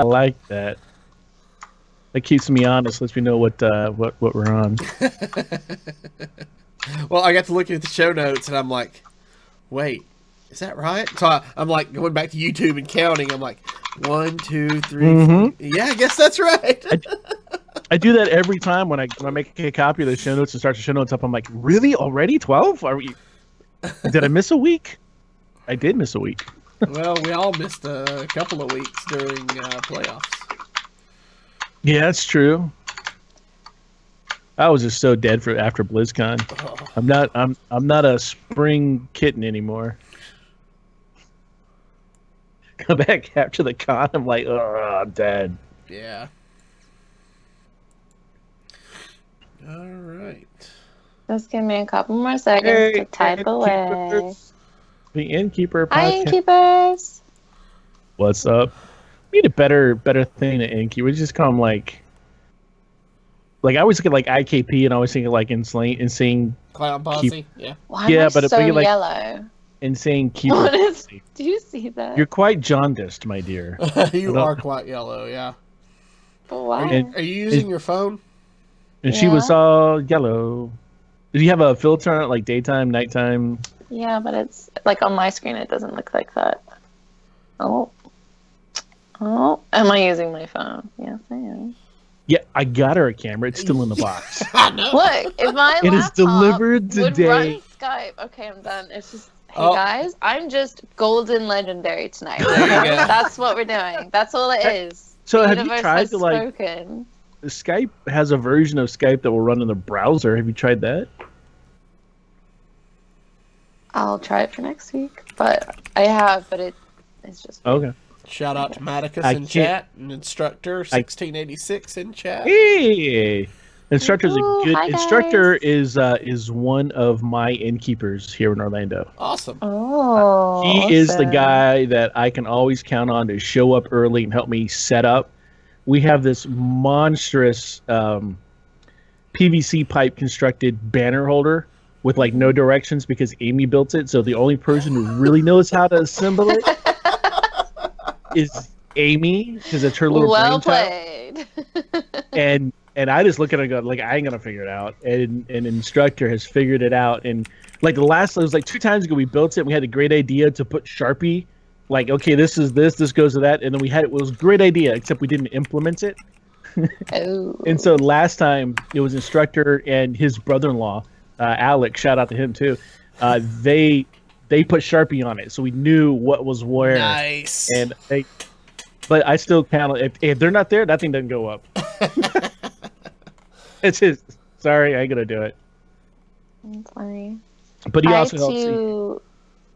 I like that. That keeps me honest. Lets me know what uh, what what we're on. Well, I got to look at the show notes and I'm like, wait, is that right? So I, I'm like going back to YouTube and counting. I'm like, one, two, three, Mhm. four. Yeah, I guess that's right. I do that every time when I when I make a copy of the show notes and start the show notes up. I'm like, really already twelve? Are we? Did I miss a week? I did miss a week. Well, we all missed a couple of weeks during uh, playoffs. Yeah, that's true. I was just so dead for after BlizzCon. Oh, I'm not. I'm. I'm not a spring kitten anymore. Come back after the con. I'm like, oh, I'm dead. yeah. All right. Just give me a couple more seconds to type away. The innkeeper Hi, podcast. innkeepers. What's up? We need a better, better thing to innkeep. We just call them like, like I always think of like IKP, and I always think of like insane, insane, Clown posse. Yeah. Why Yeah, am I but if so we get, like- yellow? insane keeper. What is? Do you see that? You're quite jaundiced, my dear. you uh, are quite yellow. Yeah. But why? And- Are you using your phone? And she was all yellow. Did you have a filter on it, like daytime, nighttime? Yeah, but it's like on my screen. It doesn't look like that. Oh. Oh, am I using my phone? Yes, I am. Yeah, I got her a camera. It's still in the box. Look, if my It is laptop delivered would today. run Skype. Okay, I'm done. It's just, hey Oh. guys, I'm just golden legendary tonight. There you go. That's what we're doing. That's all it is. So The have you tried has to like spoken. Skype has a version of Skype that will run in the browser. Have you tried that? I'll try it for next week, but I have, but it it's just Okay. Shout out to Maticus I in can't- chat and instructor 1686 in chat. Hey, instructor's Ooh, a good hi, instructor. guys. Is uh, is one of my innkeepers here in Orlando. Awesome. oh. he is the guy that I can always count on to show up early and help me set up. We have this monstrous um, PVC pipe constructed banner holder with like no directions because Amy built it. So the only person who really knows how to assemble it is Amy because it's her little Well played. And and I just look at it and go like I ain't gonna figure it out. And an instructor has figured it out. And like the last it was like two times ago we built it. We had a great idea to put Sharpie. Like okay, this is this, this goes to that, and then we had it was a great idea, except we didn't implement it. oh. And so last time it was instructor and his brother-in-law, uh, Alex. Shout out to him too. Uh, they they put Sharpie on it, so we knew what was where. Nice. And they, but I still count. If, if they're not there, that thing doesn't go up. it's his. Sorry, I ain't gonna do it. That's funny. But he Hi also helps. to.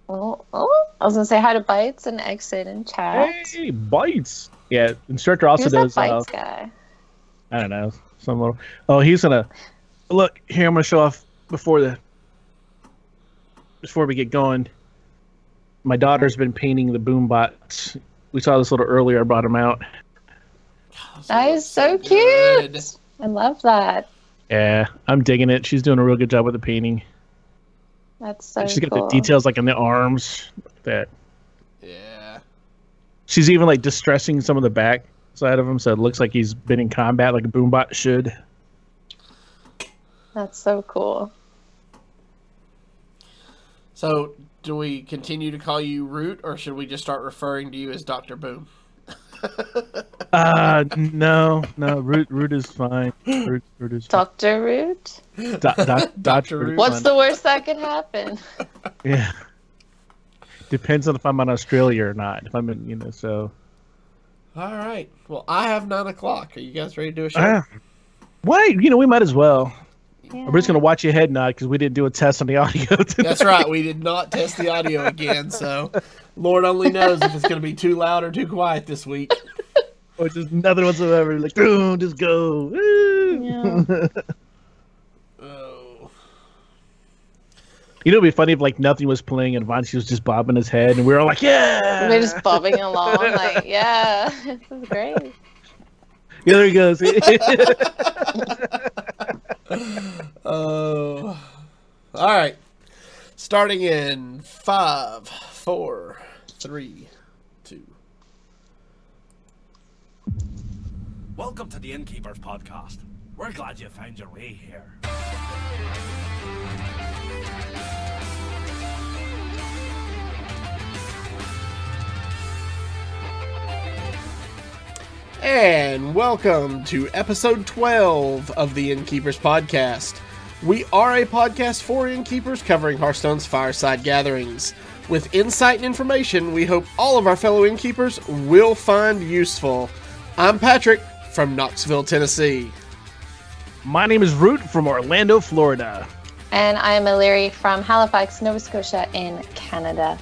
Oh, oh, I was gonna say hi to Bites and Exit and chat. Hey, bites. Yeah, instructor also Who's does. that Uh, Bites guy? I don't know, some little. Oh, he's gonna look here. I'm gonna show off before the before we get going. My daughter's been painting the boom bots. We saw this a little earlier. I brought him out. That is so good. cute. I love that. Yeah, I'm digging it. She's doing a real good job with the painting. That's so She's got cool. the details like in the arms. That Yeah. she's even like distressing some of the back side of him, so it looks like he's been in combat like a boombot should. That's so cool. So, do we continue to call you Root, or should we just start referring to you as Doctor Boom? Uh, no, no, root, root is fine. Root, root is. Dr. Root? Do- doc- Dr. Root. Root What's fine. the worst that could happen? Yeah. Depends on if I'm in Australia or not. If I'm in, you know, so. All right. Well, I have nine o'clock. Are you guys ready to do a show? Ah. Why? You know, we might as well. Yeah. We're just gonna watch your head nod because we didn't do a test on the audio. Today. That's right. We did not test the audio again, so Lord only knows if it's going to be too loud or too quiet this week. or just nothing whatsoever. Like, boom, just go. Woo. Yeah. Oh. You know, it'd be funny if like nothing was playing and Vanchi was just bobbing his head, and we were all like, "Yeah." We're just bobbing along, like, yeah, this is great. Yeah, there he goes. Oh. All right. Starting in five, four, three, two. Welcome to the Innkeepers Podcast. We're glad you found your way here. And welcome to episode 12 of the Innkeepers Podcast. We are a podcast for innkeepers covering Hearthstone's fireside gatherings. With insight and information we hope all of our fellow innkeepers will find useful. I'm Patrick from Knoxville, Tennessee. My name is Root from Orlando, Florida. And I'm Illyri from Halifax, Nova Scotia in Canada.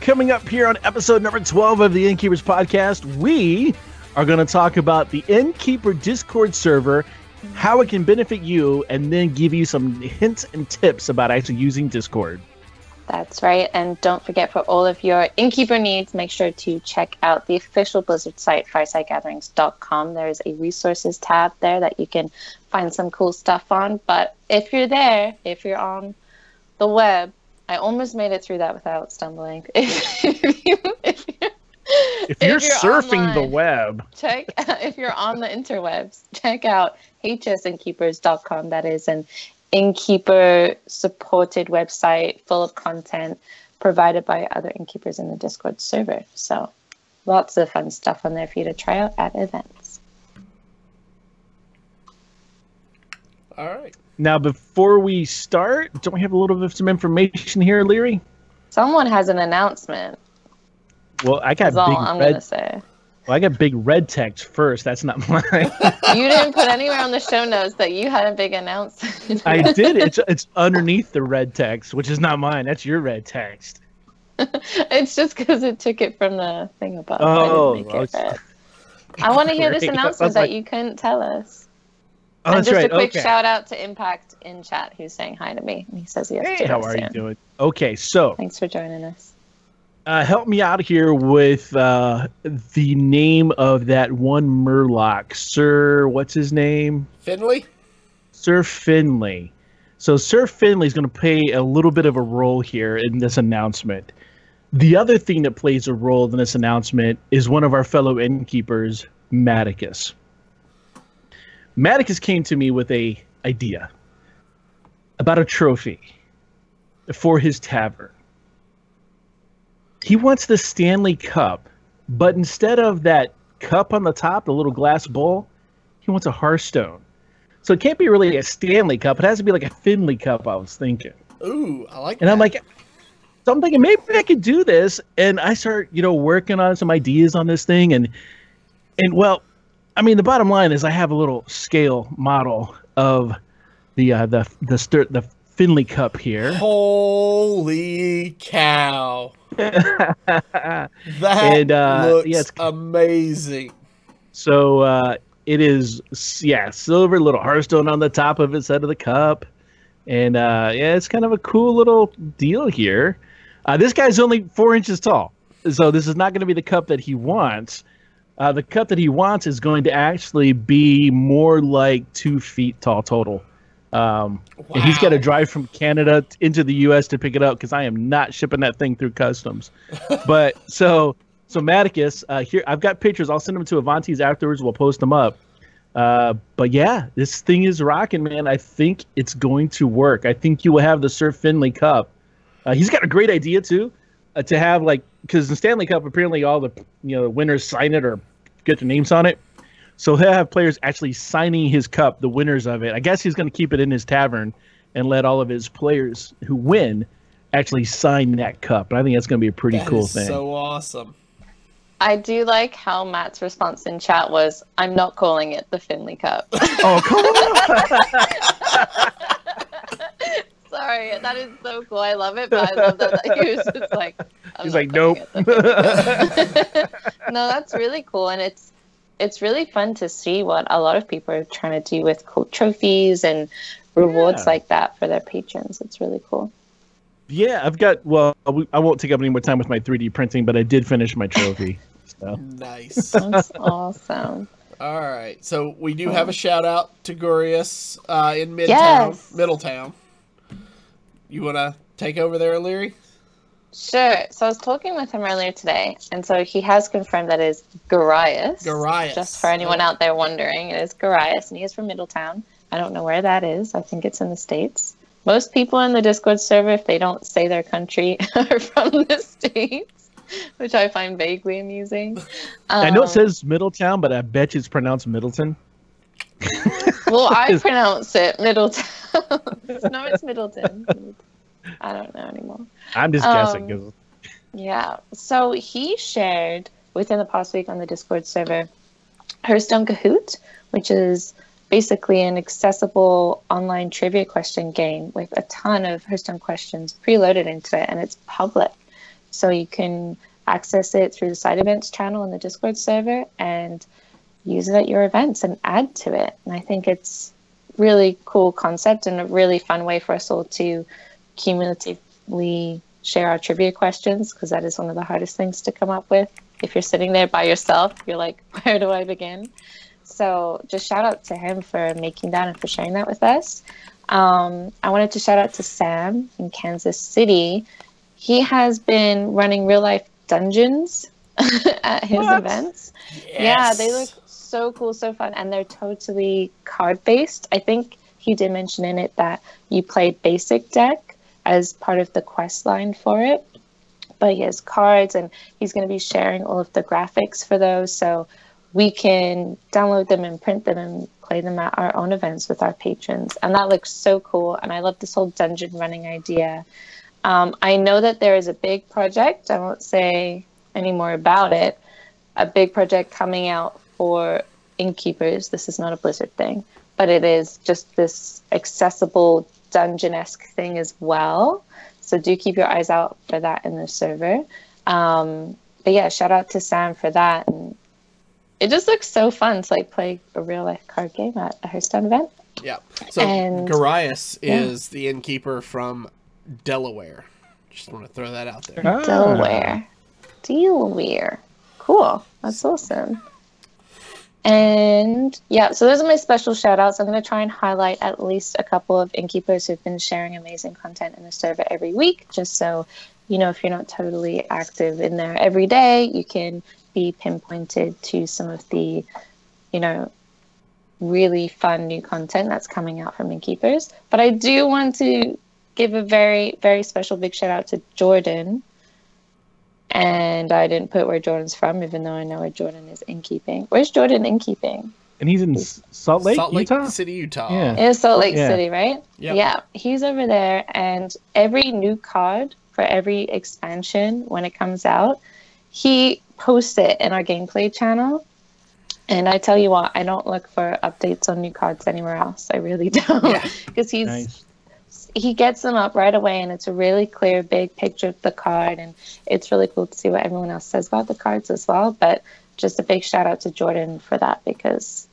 Coming up here on episode number 12 of the Innkeepers Podcast, we are going to talk about the Innkeeper Discord server, how it can benefit you, and then give you some hints and tips about actually using Discord. That's right. And don't forget for all of your innkeeper needs, make sure to check out the official Blizzard site, firesidegatherings.com. There's a resources tab there that you can find some cool stuff on. But if you're there, if you're on the web, I almost made it through that without stumbling. if, you, if, you're, If you're, If you're surfing the web, check if you're on the interwebs, check out hsinkeepers.com. That is an innkeeper supported website full of content provided by other innkeepers in the Discord server. So lots of fun stuff on there for you to try out at events. All right. now before we start, don't we have a little bit of some information here, Leary? Someone has an announcement. Well, I got That's all big I'm red. gonna say. Well, I got big red text first. That's not mine. You didn't put anywhere on the show notes that you had a big announcement. I did. It's it's underneath the red text, which is not mine. That's your red text. it's just because it took it from the thing above. Oh, I didn't oh, make it okay. red. I want to hear this Great. I was announcement like- that you couldn't tell us. Oh, and that's just right. a quick okay. shout out to Impact in chat who's saying hi to me. And he says he has Hey, to how are soon. you doing? Okay, so Thanks for joining us. Uh, help me out here with uh, the name of that one Murloc, Sir. What's his name? Finley? Sir Finley. So Sir Finley is going to play a little bit of a role here in this announcement. The other thing that plays a role in this announcement is one of our fellow innkeepers, Maticus. Maticus came to me with a idea about a trophy for his tavern. He wants the Stanley Cup, but instead of that cup on the top, the little glass bowl, he wants a Hearthstone. So it can't be really a Stanley Cup. It has to be like a Finley Cup. I was thinking, Ooh, I like and that. I'm like, so I'm thinking maybe I could do this. And I start, you know, working on some ideas on this thing, and and well, I mean, the bottom line is I have a little scale model of the uh, the the stir, the Finley Cup here. Holy cow. That And, uh, looks yeah, it's- amazing. So uh, it is, yeah, silver little Hearthstone on the top of instead of the cup, and uh, yeah, it's kind of a cool little deal here. Uh, this guy's only four inches tall, so this is not going to be the cup that he wants. Uh, the cup that he wants is going to actually be more like two feet tall total. Um, and he's got to drive from Canada into the U.S. to pick it up because I am not shipping that thing through customs. but so so Maticus, uh, here I've got pictures. I'll send them to Avantis afterwards. We'll post them up. Uh, but yeah, this thing is rocking, man. I think it's going to work. I think you will have the Sir Finley Cup. Uh, he's got a great idea too, uh, to have like because the Stanley Cup apparently all the you know the winners sign it or get their names on it. So he'll have players actually signing his cup, the winners of it. I guess he's going to keep it in his tavern and let all of his players who win actually sign that cup. And I think that's going to be a pretty That cool is thing. so awesome. I do like how Matt's response in chat was, "I'm not calling it the Finley Cup." oh, come on! Sorry, that is so cool. I love it, but I love that, that he was just like, I'm He's not like, nope. it the Cup." no, that's really cool, and it's it's really fun to see what a lot of people are trying to do with cool trophies and rewards Yeah. like that for their patrons. It's really cool. yeah, I've got. Well, I won't take up any more time with my 3D printing, but I did finish my trophy. So Nice. That's awesome. All right. So we do have a shout out to Gurius uh, in Midtown, Yes. Middletown. You want to take over there, Leary? Sure. So I was talking with him earlier today, and so he has confirmed that it is Garias. Garias. Just for anyone out there wondering, it is Garias, and he is from Middletown. I don't know where that is. I think it's in the States. Most people in the Discord server, if they don't say their country, are from the States, which I find vaguely amusing. I know it Um, says Middletown, but I bet you it's pronounced Middleton. Well, I pronounce it Middletown. no, it's Middleton. I don't know anymore. I'm just Um, guessing. 'cause- Yeah. So he shared within the past week on the Discord server Hearthstone Kahoot, which is basically an accessible online trivia question game with a ton of Hearthstone questions preloaded into it, and it's public. So you can access it through the side events channel in the Discord server and use it at your events and add to it. And I think it's really cool concept and a really fun way for us all to cumulatively share our trivia questions because that is one of the hardest things to come up with. If you're sitting there by yourself, you're like, where do I begin? So just shout out to him for making that and for sharing that with us. Um, I wanted to shout out to Sam in Kansas City. He has been running real life dungeons at his What? events. Yeah, they look so cool, so fun, and they're totally card based. I think he did mention in it that you play basic deck as part of the quest line for it. But he has cards, and he's going to be sharing all of the graphics for those, so we can download them and print them and play them at our own events with our patrons. And that looks so cool. And I love this whole dungeon running idea. Um, I know that there is a big project. I won't say any more about it. A big project coming out for innkeepers. This is not a Blizzard thing, but it is just this accessible dungeon esque thing as well. So do keep your eyes out for that in the server. Um, but yeah, shout out to Sam for that. And it just looks so fun to like play a real life card game at a Hearthstone event. Yeah. So And- Garias yeah. is the innkeeper from Delaware. Just want to throw that out there. Ah. Delaware. Delaware. Cool. That's awesome. And yeah, so those are my special shout outs. I'm going to try and highlight at least a couple of innkeepers who've been sharing amazing content in the server every week, just so you know if you're not totally active in there every day, you can be pinpointed to some of the, you know, really fun new content that's coming out from innkeepers. But I do want to give a very, very special big shout out to Jordan. And I didn't put where Jordan's from, even though I know where Jordan is in keeping. Where's Jordan in keeping? and he's in Salt Lake, Salt Lake Utah. City, Utah. Yeah. In Salt Lake Yeah. City, right? Yep. Yeah, he's over there, and every new card for every expansion when it comes out, he posts it in our gameplay channel. And I tell you what, I don't look for updates on new cards anywhere else. I really don't, Yeah. because he's Nice. He gets them up right away, and it's a really clear, big picture of the card, and it's really cool to see what everyone else says about the cards as well. But just a big shout out to Jordan for that because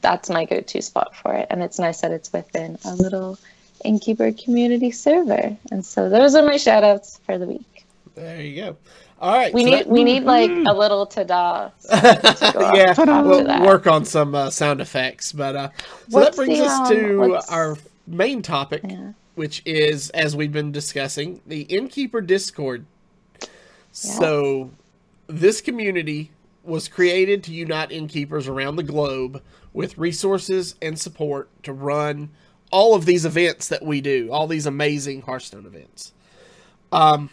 that's my go-to spot for it, and it's nice that it's within a little innkeeper community server. And so those are my shout outs for the week. There you go. All right. We so need that- we need like a little ta-da. to go yeah, we'll work on some uh, sound effects. But uh, so that brings the, us um, to what's- our main topic, Yeah. which is, as we've been discussing, the Innkeeper Discord. So, this community was created to unite innkeepers around the globe with resources and support to run all of these events that we do, all these amazing Hearthstone events. Um,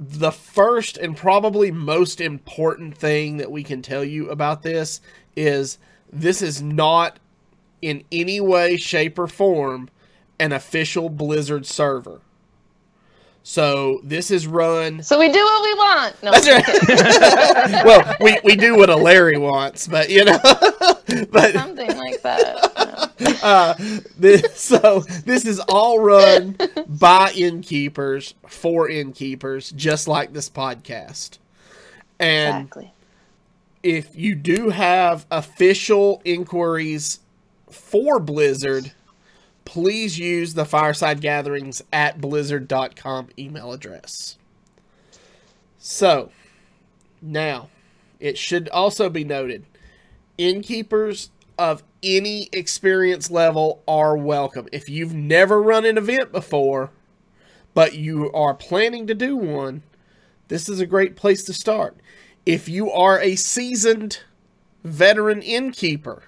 the first and probably most important thing that we can tell you about this is this is not in any way, shape, or form an official Blizzard server. So this is run. So we do what we want. No, That's right. well, we, we do what a Larry wants, but you know, but something like that. No. uh, this, so this is all run by innkeepers for innkeepers, just like this podcast. And Exactly. if you do have official inquiries for Blizzard, please use the Fireside Gatherings at blizzard.com email address. So, now, it should also be noted innkeepers of any experience level are welcome. If you've never run an event before, but you are planning to do one, this is a great place to start. If you are a seasoned veteran innkeeper,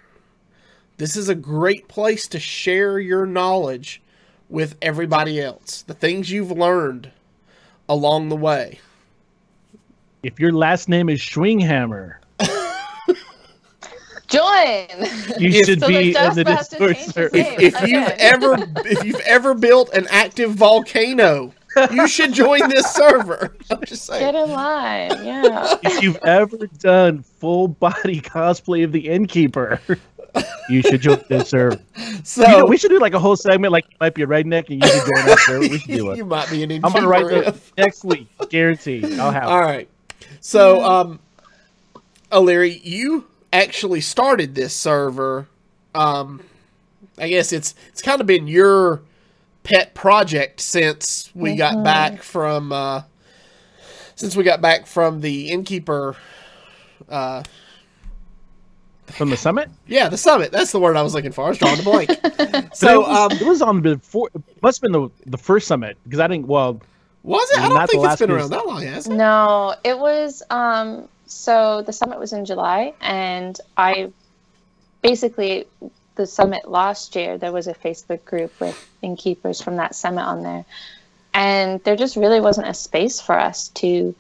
this is a great place to share your knowledge with everybody else. The things you've learned along the way. If your last name is Schwinghammer, Join. you should So be the in the Jasper has to Discord server. name. If Okay. you've ever if you've ever built an active volcano, you should join this server. I'm just saying. Get in line. Yeah. If you've ever done full body cosplay of the innkeeper, you should join this server. So You know, we should do like a whole segment, like you might be a redneck and you should join us. server. We should do it. you might be an I'm gonna write innkeeper that next week, guaranteed. I'll have. All it. right. So, um, O'Leary, you actually started this server. Um, I guess it's it's kind of been your pet project since we got back from uh, since we got back from the innkeeper. Uh, From the summit. yeah, the summit. That's the word I was looking for. I was drawing a blank. so, it was, um, it was on before. It must have been the the first summit because I didn't. Well, was it? I don't think it's been around that long, has it? No, it was um so the summit was in July and I basically the summit last year there was a Facebook group with innkeepers from that summit on there. And there just really wasn't a space for us to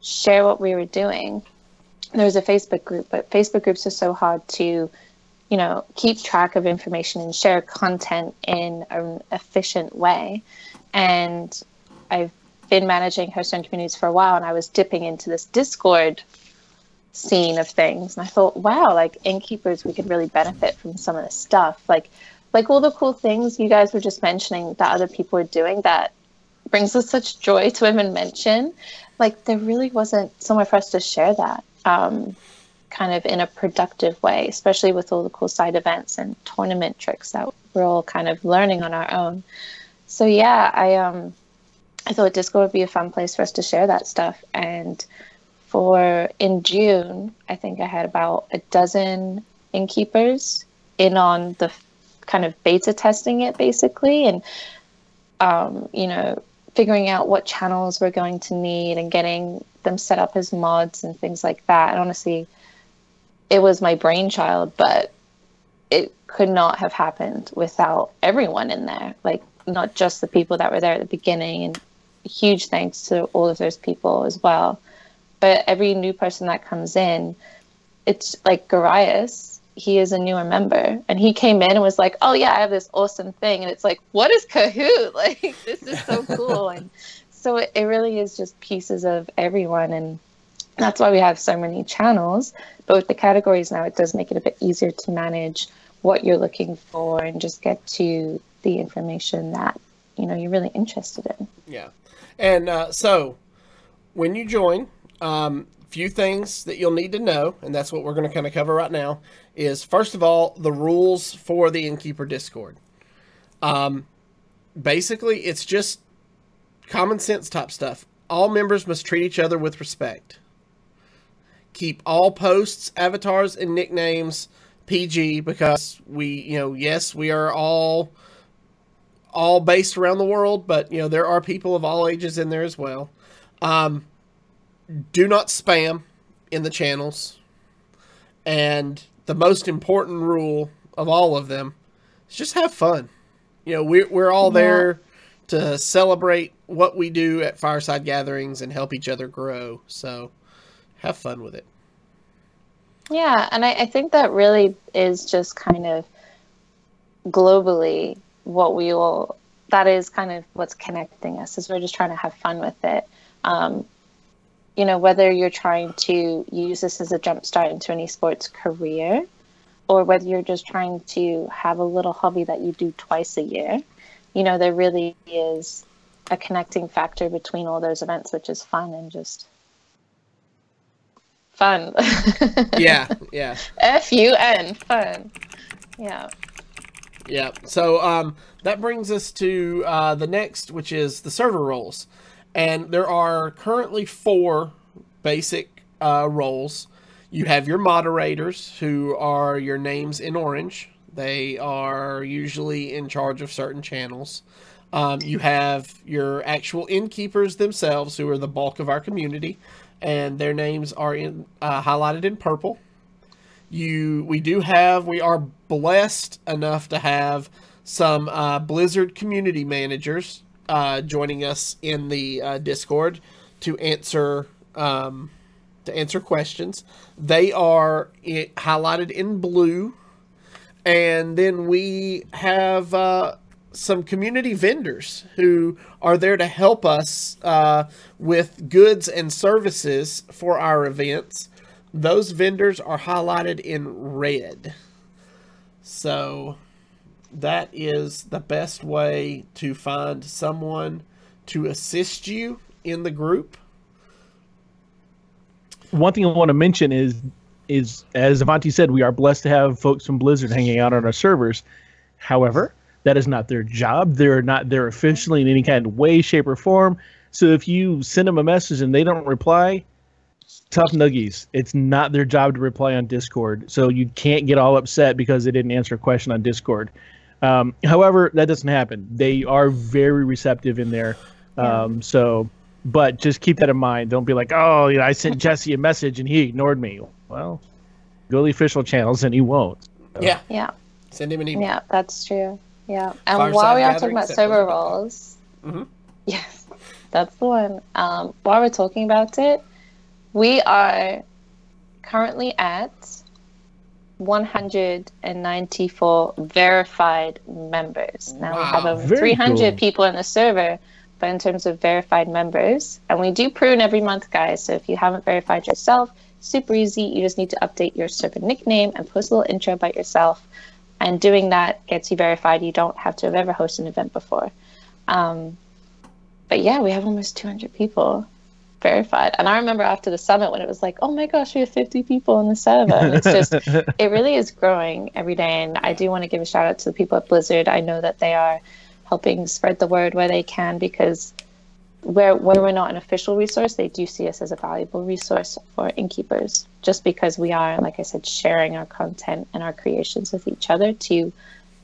share what we were doing. There was a Facebook group, but Facebook groups are so hard to you know, keep track of information and share content in an efficient way. And I've been managing Hearthstone communities for a while, and I was dipping into this Discord scene of things, and I thought, wow, like innkeepers, we could really benefit from some of this stuff, like like all the cool things you guys were just mentioning that other people are doing that brings us such joy to even mention. Like there really wasn't somewhere for us to share that. Um, kind of in a productive way, especially with all the cool side events and tournament tricks that we're all kind of learning on our own. So yeah, I um I thought Discord would be a fun place for us to share that stuff. And for in June, I think I had about a dozen innkeepers in on the kind of beta testing it basically and um, you know, figuring out what channels we're going to need and getting them set up as mods and things like that. And honestly, it was my brainchild, but it could not have happened without everyone in there. Like not just the people that were there at the beginning and huge thanks to all of those people as well. But every new person that comes in, it's like Garias, he is a newer member and he came in and was like, Oh yeah, I have this awesome thing and it's like, What is Kahoot? Like this is so cool and so it, it really is just pieces of everyone and that's why we have so many channels. But with the categories now, it does make it a bit easier to manage what you're looking for and just get to the information that you know you're really interested in. Yeah. And uh, so when you join, um, few things that you'll need to know, and that's what we're going to kind of cover right now, is first of all, the rules for the Innkeeper Discord. Um, basically, it's just common sense type stuff. All members must treat each other with respect. Keep all posts, avatars, and nicknames PG because we, you know, yes, we are all all based around the world, but you know there are people of all ages in there as well. Um, do not spam in the channels, and the most important rule of all of them is just have fun. You know we're we're all there to celebrate what we do at fireside gatherings and help each other grow. So have fun with it. Yeah, and I, I think that really is just kind of globally what we all that is kind of what's connecting us is we're just trying to have fun with it. Um, you know, whether you're trying to use this as a jumpstart into an esports career or whether you're just trying to have a little hobby that you do twice a year, you know, there really is a connecting factor between all those events, which is fun and just fun. Yeah, yeah. F U N, fun. Yeah. Yeah. So um, that brings us to uh, the next, which is the server roles, and there are currently four basic uh, roles. You have your moderators, who are your names in orange. They are usually in charge of certain channels. Um, you have your actual innkeepers themselves, who are the bulk of our community, and their names are in uh, highlighted in purple. You, we do have, we are blessed enough to have some uh, Blizzard community managers uh, joining us in the uh, Discord to answer um, to answer questions. They are highlighted in blue, and then we have uh, some community vendors who are there to help us uh, with goods and services for our events. Those vendors are highlighted in red. So that is the best way to find someone to assist you in the group. One thing I want to mention is is as Avanti said, we are blessed to have folks from Blizzard hanging out on our servers. However, that is not their job. They're not there officially in any kind of way, shape, or form. So if you send them a message and they don't reply, tough nuggies. It's not their job to reply on Discord. So you can't get all upset because they didn't answer a question on Discord. Um, however, that doesn't happen. They are very receptive in there. Um, so, but just keep that in mind. Don't be like, oh, you know, I sent Jesse a message and he ignored me. Well, go to the official channels and he won't. So, Yeah, Yeah, send him an email. yeah, that's true. Yeah, and Fireside while we are talking about set server Blizzard. roles, Mhm. yes, that's the one. Um, while we're talking about it, we are currently at 194 verified members. Now we have over 300 cool. people in the server, but in terms of verified members, and we do prune every month, guys. So if you haven't verified yourself, super easy. You just need to update your server nickname and post a little intro about yourself. And doing that gets you verified. You don't have to have ever hosted an event before. Um, but yeah, we have almost 200 people verified. And I remember after the summit when it was like, oh my gosh, we have 50 people in the server. And it's just, it really is growing every day. And I do want to give a shout out to the people at Blizzard. I know that they are helping spread the word where they can because where where we're not an official resource, they do see us as a valuable resource for innkeepers. Just because we are, like I said, sharing our content and our creations with each other to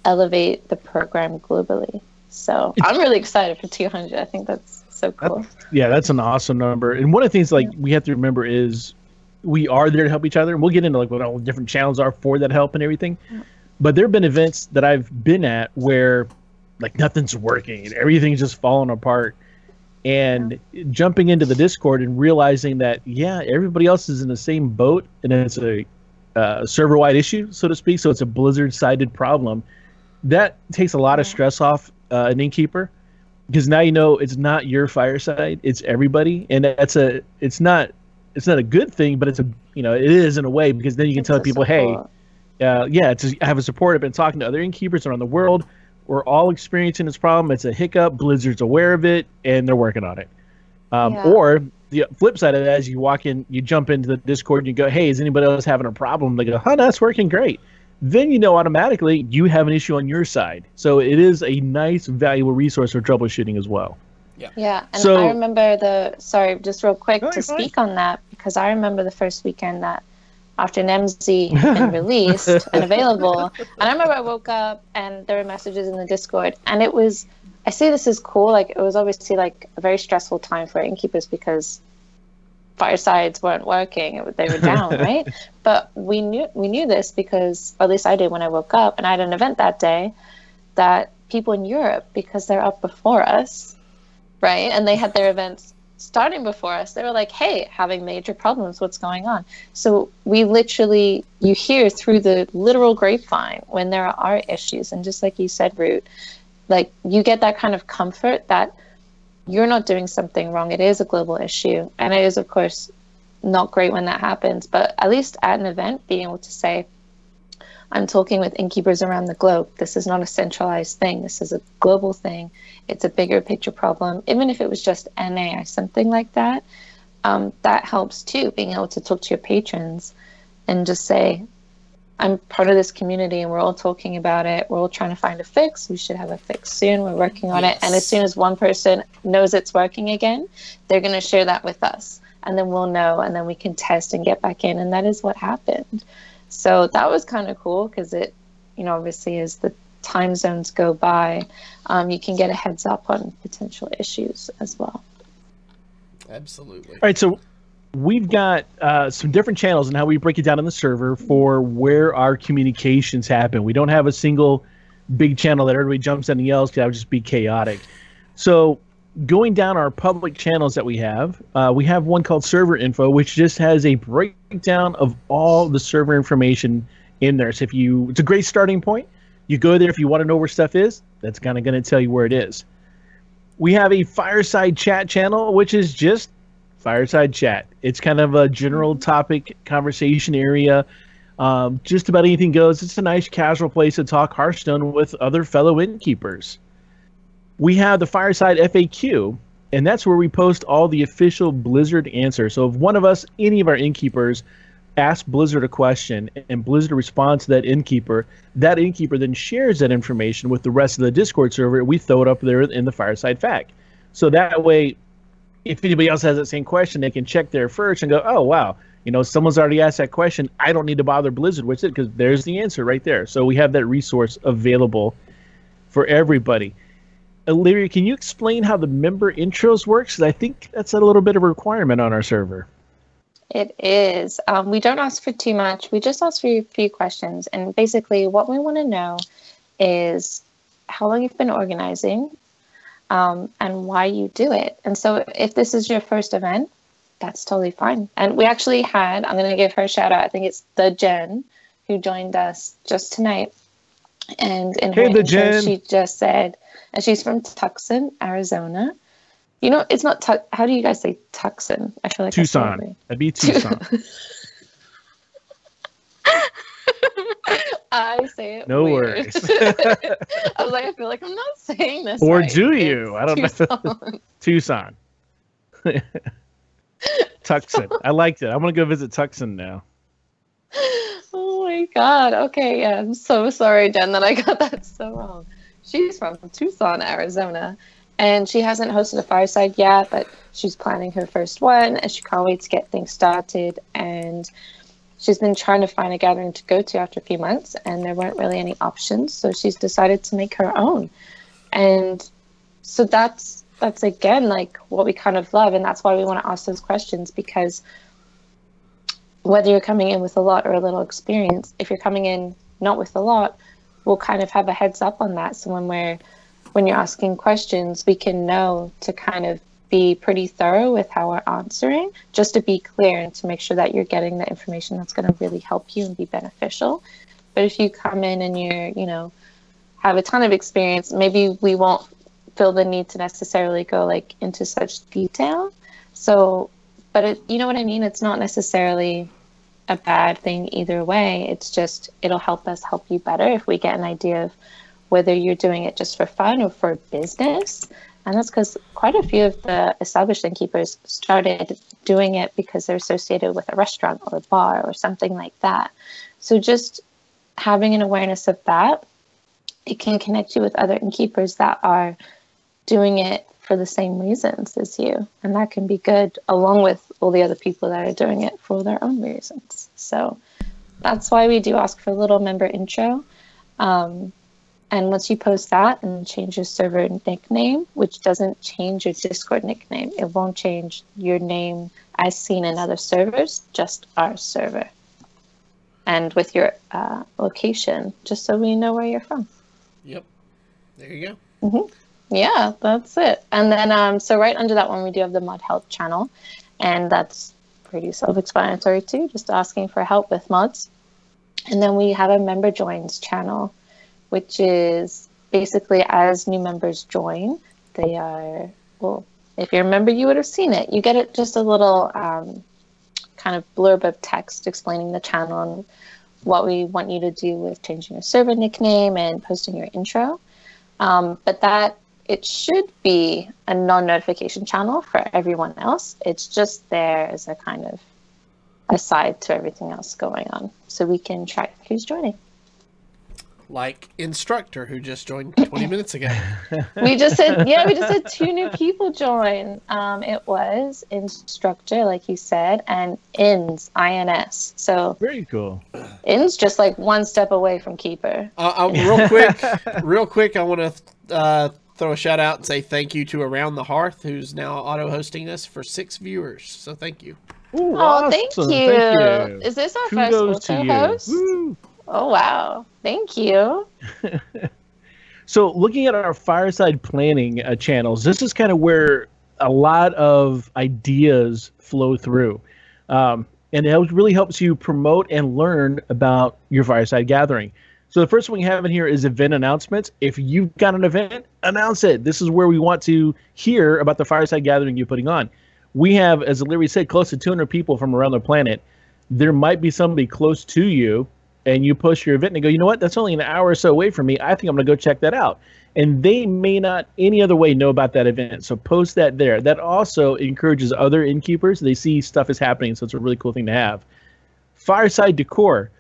elevate the program globally. So I'm really excited for 200. I think that's so cool. yeah, that's an awesome number. And one of the things like we have to remember is we are there to help each other. And we'll get into like what all the different channels are for that help and everything. But there have been events that I've been at where like nothing's working and everything's just falling apart. And jumping into the Discord and realizing that yeah, everybody else is in the same boat and it's a uh, server wide issue, so to speak. So it's a Blizzard sided problem. That takes a lot of stress off uh, an innkeeper because now you know it's not your fireside it's everybody and that's a it's not it's not a good thing but it's a you know it is in a way because then you can It's tell people hey uh, yeah it's a, I have a support i've been talking to other innkeepers around the world we're all experiencing this problem it's a hiccup blizzard's aware of it and they're working on it. Um, Yeah. or the flip side of that is you walk in you jump into the discord and you go hey is anybody else having a problem? They go huh that's working great then you know automatically you have an issue on your side so it is a nice valuable resource for troubleshooting as well Yeah, Yeah. and So- I remember the sorry, just real quick to you're fine. speak on that because I remember the first weekend that after Nemsy had been released and available, and I remember I woke up and there were messages in the Discord, and it was I say this is cool, like it was obviously like a very stressful time for innkeepers because firesides weren't working; they were down, right? But we knew we knew this because, or at least I did when I woke up, and I had an event that day that people in Europe, because they're up before us, right? And they had their events starting before us. They were like, hey, having major problems, what's going on? So we literally, you hear through the literal grapevine when there are issues. And just like you said, Root, like you get that kind of comfort that you're not doing something wrong. It is a global issue. And it is, of course, not great when that happens. But at least at an event, being able to say, I'm talking with innkeepers around the globe. This is not a centralized thing. This is a global thing. It's a bigger picture problem. Even if it was just NA, something like that, um, that helps too. Being able to talk to your patrons and just say, I'm part of this community and we're all talking about it. We're all trying to find a fix. We should have a fix soon. We're working on it. And as soon as one person knows it's working again, they're going to share that with us. And then we'll know and then we can test and get back in. And that is what happened. So that was kind of cool because it, you know, obviously as the time zones go by, um, you can get a heads up on potential issues as well. Absolutely. All right, so we've got uh, some different channels and how we break it down on the server for where our communications happen. We don't have a single big channel that everybody jumps in and yells because that would just be chaotic. So going down our public channels that we have, uh, we have one called Server Info, which just has a breakdown of all the server information in there. So if you, it's a great starting point. You go there if you want to know where stuff is. That's kind of going to tell you where it is. We have a fireside chat channel, which is just fireside chat. It's kind of a general topic conversation area. Um, just about anything goes. It's a nice casual place to talk Hearthstone with other fellow innkeepers. We have the Fireside FAQ, and that's where we post all the official Blizzard answers. So if one of us, any of our innkeepers, asks Blizzard a question and Blizzard responds to that innkeeper, that innkeeper then shares that information with the rest of the Discord server. We throw it up there in the Fireside FAQ. So that way, if anybody else has that same question, they can check there first and go, oh, wow, you know, someone's already asked that question. I don't need to bother Blizzard with it because there's the answer right there. So we have that resource available for everybody. Illyria, can you explain how the member intros works? I think that's a little bit of a requirement on our server. It is. Um, we don't ask for too much. We just ask for a few questions. And basically, what we want to know is how long you've been organizing um, and why you do it. And so, if this is your first event, that's totally fine. And we actually had, I'm going to give her a shout out. I think it's the Jen who joined us just tonight. And in her Hey, the intro, Jen. she just said, and she's from Tucson, Arizona. You know, it's not, tu- how do you guys say Tucson? I feel like I said it Tucson. That'd be Tucson. I say it. No weird. worries. I was like, I feel like I'm not saying this. Or right. do you? It's I don't know. Tucson. Tucson. Tucson. I liked it. I'm gonna go visit Tucson now. oh my god. Okay, yeah. I'm so sorry, Jen, that I got that so wrong. She's from Tucson, Arizona, and she hasn't hosted a fireside yet, but she's planning her first one, and she can't wait to get things started. And she's been trying to find a gathering to go to after a few months, and there weren't really any options, so she's decided to make her own. And so that's that's again like what we kind of love, and that's why we want to ask those questions because whether you're coming in with a lot or a little experience, if you're coming in not with a lot, we'll kind of have a heads up on that. So when we're when you're asking questions, we can know to kind of be pretty thorough with how we're answering, just to be clear and to make sure that you're getting the information that's going to really help you and be beneficial. But if you come in and you're, you know, have a ton of experience, maybe we won't feel the need to necessarily go like into such detail. So, but it, you know what I mean? It's not necessarily a bad thing either way. It's just it'll help us help you better if we get an idea of whether you're doing it just for fun or for business. And that's because quite a few of the established innkeepers started doing it because they're associated with a restaurant or a bar or something like that. So just having an awareness of that, it can connect you with other innkeepers that are doing it for the same reasons as you. And that can be good along with all the other people that are doing it for their own reasons. So that's why we do ask for a little member intro. Um, and once you post that and change your server nickname, which doesn't change your Discord nickname, it won't change your name as seen in other servers, just our server. And with your uh, location, just so we know where you're from. Yep. There you go. Mm-hmm. Yeah, that's it. And then, um, so right under that one, we do have the Mod Help channel, and that's pretty self-explanatory too, just asking for help with mods. And then we have a member joins channel, which is basically as new members join, they are well. If you're a member, you would have seen it. You get it just a little um, kind of blurb of text explaining the channel and what we want you to do with changing your server nickname and posting your intro. Um, but that it should be a non-notification channel for everyone else. It's just there as a kind of aside to everything else going on, so we can track who's joining. Like instructor who just joined 20 minutes ago. we just said yeah we just had two new people join um, it was instructor like you said and ins ins so Very cool. ins just like one step away from keeper Uh, uh, real quick, real quick, I want to uh, throw a shout out and say thank you to Around the Hearth, who's now auto hosting this for six viewers. So thank you. Ooh, oh thank you. awesome. is this our Kudos first to you. host Woo. Oh wow thank you So, looking at our fireside planning uh, channels, this is kind of where a lot of ideas flow through. Um, and it really helps you promote and learn about your fireside gathering. So, the first one we have in here is event announcements. If you've got an event, announce it. This is where we want to hear about the fireside gathering you're putting on. We have, as Larry said, close to 200 people from around the planet. There might be somebody close to you and you post your event and go, you know what, that's only an hour or so away from me. I think I'm going to go check that out. And they may not any other way know about that event. So post that there. That also encourages other innkeepers. They see stuff is happening. So it's a really cool thing to have. Fireside decor.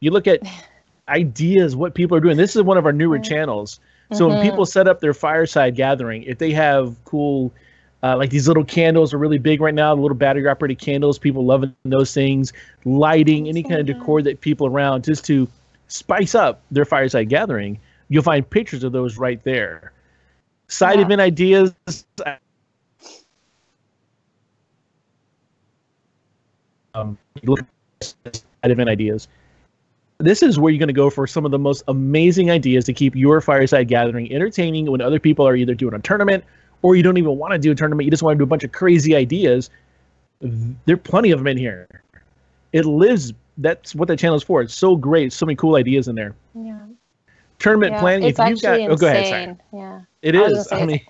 You look at ideas, what people are doing. This is one of our newer channels. So when mm-hmm. people set up their fireside gathering, if they have cool, uh, like these little candles are really big right now, the little battery operated candles, people loving those things, lighting, any kind of decor that people around just to spice up their fireside gathering. You'll find pictures of those right there. Side Yeah. event ideas. Um, look at side event ideas this is where you're going to go for some of the most amazing ideas to keep your fireside gathering entertaining when other people are either doing a tournament or you don't even want to do a tournament. You just want to do a bunch of crazy ideas. There are plenty of them in here. It lives. That's what that channel is for. It's so great. So many cool ideas in there. yeah, Tournament yeah. planning. it's if you've got, actually oh, go ahead. insane Sorry. yeah It is. I say, mean,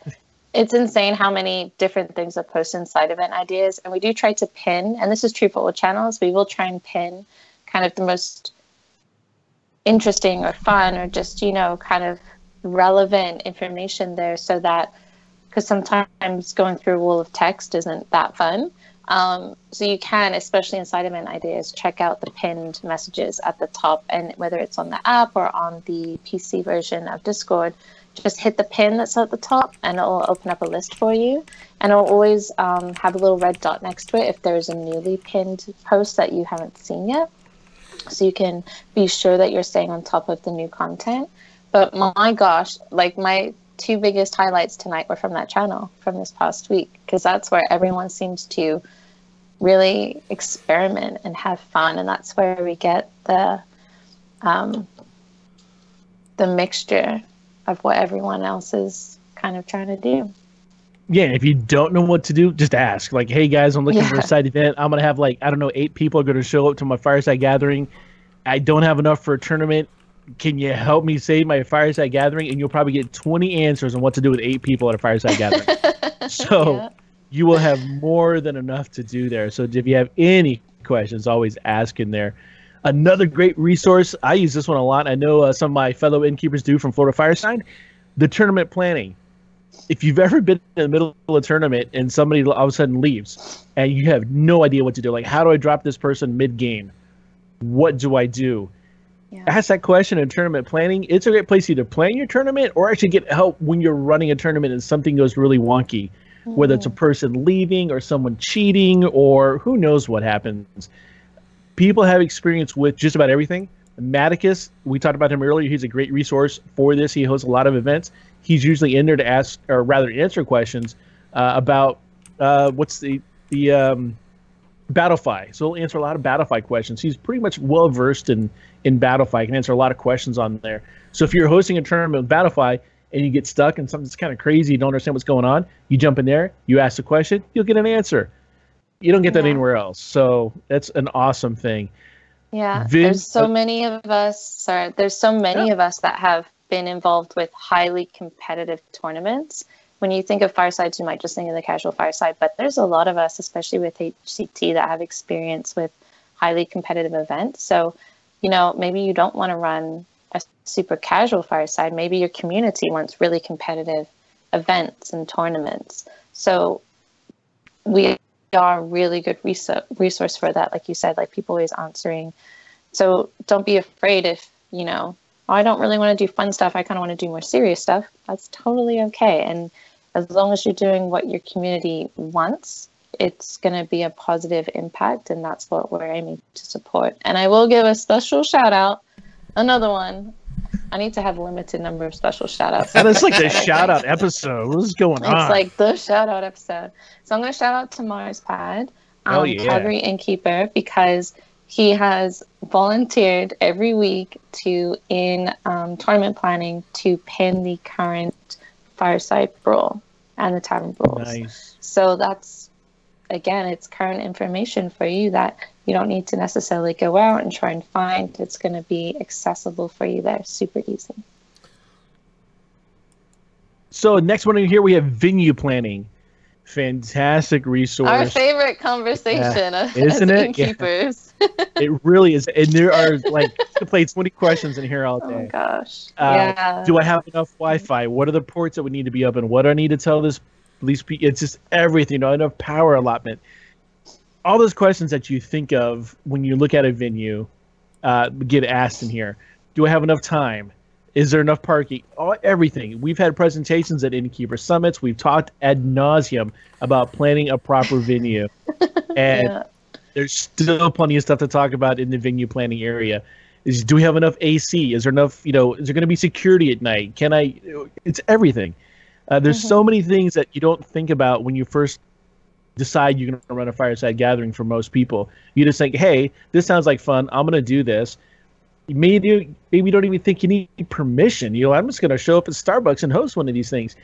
it's insane how many different things are posted inside event ideas and we do try to pin and this is true for all channels we will try and pin kind of the most interesting or fun or just you know kind of relevant information there so that because sometimes going through a wall of text isn't that fun. Um, so you can especially inside event ideas check out the pinned messages at the top and whether it's on the app or on the pc version of discord just hit the pin that's at the top and it'll open up a list for you. And it'll always um, have a little red dot next to it if there's a newly pinned post that you haven't seen yet. So you can be sure that you're staying on top of the new content. But my gosh like my two biggest highlights tonight were from that channel from this past week because that's where everyone seems to really experiment and have fun and that's where we get the um, the mixture of what everyone else is kind of trying to do yeah, if you don't know what to do, just ask. Like, hey guys, I'm looking for a side event. I'm gonna have like I don't know, eight people are gonna show up to my fireside gathering. I don't have enough for a tournament. Can you help me save my fireside gathering? And you'll probably get 20 answers on what to do with eight people at a fireside gathering. So Yeah. you will have more than enough to do there. So if you have any questions, always ask in there. Another great resource. I use this one a lot. I know uh, some of my fellow innkeepers do from Florida Fireside. The tournament planning. If you've ever been in the middle of a tournament and somebody all of a sudden leaves and you have no idea what to do, like how do I drop this person mid game? What do I do? Yeah. Ask that question in tournament planning. It's a great place to either plan your tournament or actually get help when you're running a tournament and something goes really wonky whether it's a person leaving or someone cheating or who knows what happens. People have experience with just about everything. Maticus, we talked about him earlier. He's a great resource for this. He hosts a lot of events. He's usually in there to ask, or rather, answer questions uh, about uh, what's the the um, Battlefy. So he'll answer a lot of Battlefy questions. He's pretty much well versed in in Battlefy. He can answer a lot of questions on there. So if you're hosting a tournament with Battlefy and you get stuck and something's kind of crazy, you don't understand what's going on, you jump in there, you ask a question, you'll get an answer. You don't get that Yeah. anywhere else. So that's an awesome thing. Yeah, Vin- there's so uh, many of us. Sorry, there's so many of us that have been involved with highly competitive tournaments. When you think of firesides, you might just think of the casual fireside, but there's a lot of us, especially with HCT, that have experience with highly competitive events. So, you know, maybe you don't want to run a super casual fireside. Maybe your community wants really competitive events and tournaments. So, we are a really good reso- resource for that. Like you said, like people always answering. So don't be afraid if, you know, oh, I don't really want to do fun stuff. I kind of want to do more serious stuff. That's totally okay. And as long as you're doing what your community wants, it's going to be a positive impact. And that's what we're aiming to support. And I will give a special shout out, another one. I need to have a limited number of special shout outs. And it's like the shout out episode. What is going on? It's like the shout out episode. So I'm going to shout out to Mars Pad, Oh, um, yeah. Calgary Innkeeper, because he has volunteered every week to in um, tournament planning to pin the current fireside brawl and the tavern brawls. nice. So that's again, it's current information for you that you don't need to necessarily go out and try and find. It's going to be accessible for you there, super easy. So next one in here we have venue planning. Fantastic resource. Our favorite conversation as Isn't it? Yeah. It really is, and there are like I could play twenty questions in here all day. Oh gosh. Uh, yeah. Do I have enough Wi-Fi? What are the ports that would need to be open? What do I need to tell this these people? It's just everything. You know, enough power allotment. All those questions that you think of when you look at a venue uh, get asked in here. Do I have enough time? Is there enough parking? All, everything. We've had presentations at Innkeeper Summits. We've talked ad nauseum about planning a proper venue, and yeah. there's still plenty of stuff to talk about in the venue planning area. Is do we have enough AC? Is there enough? You know, is there going to be security at night? Can I? It's everything. Uh, there's so many things that you don't think about when you first decide you're going to run a fireside gathering. For most people, you just think, "Hey, this sounds like fun. I'm going to do this." Maybe maybe you don't even think you need permission. You know, I'm just going to show up at Starbucks and host one of these things,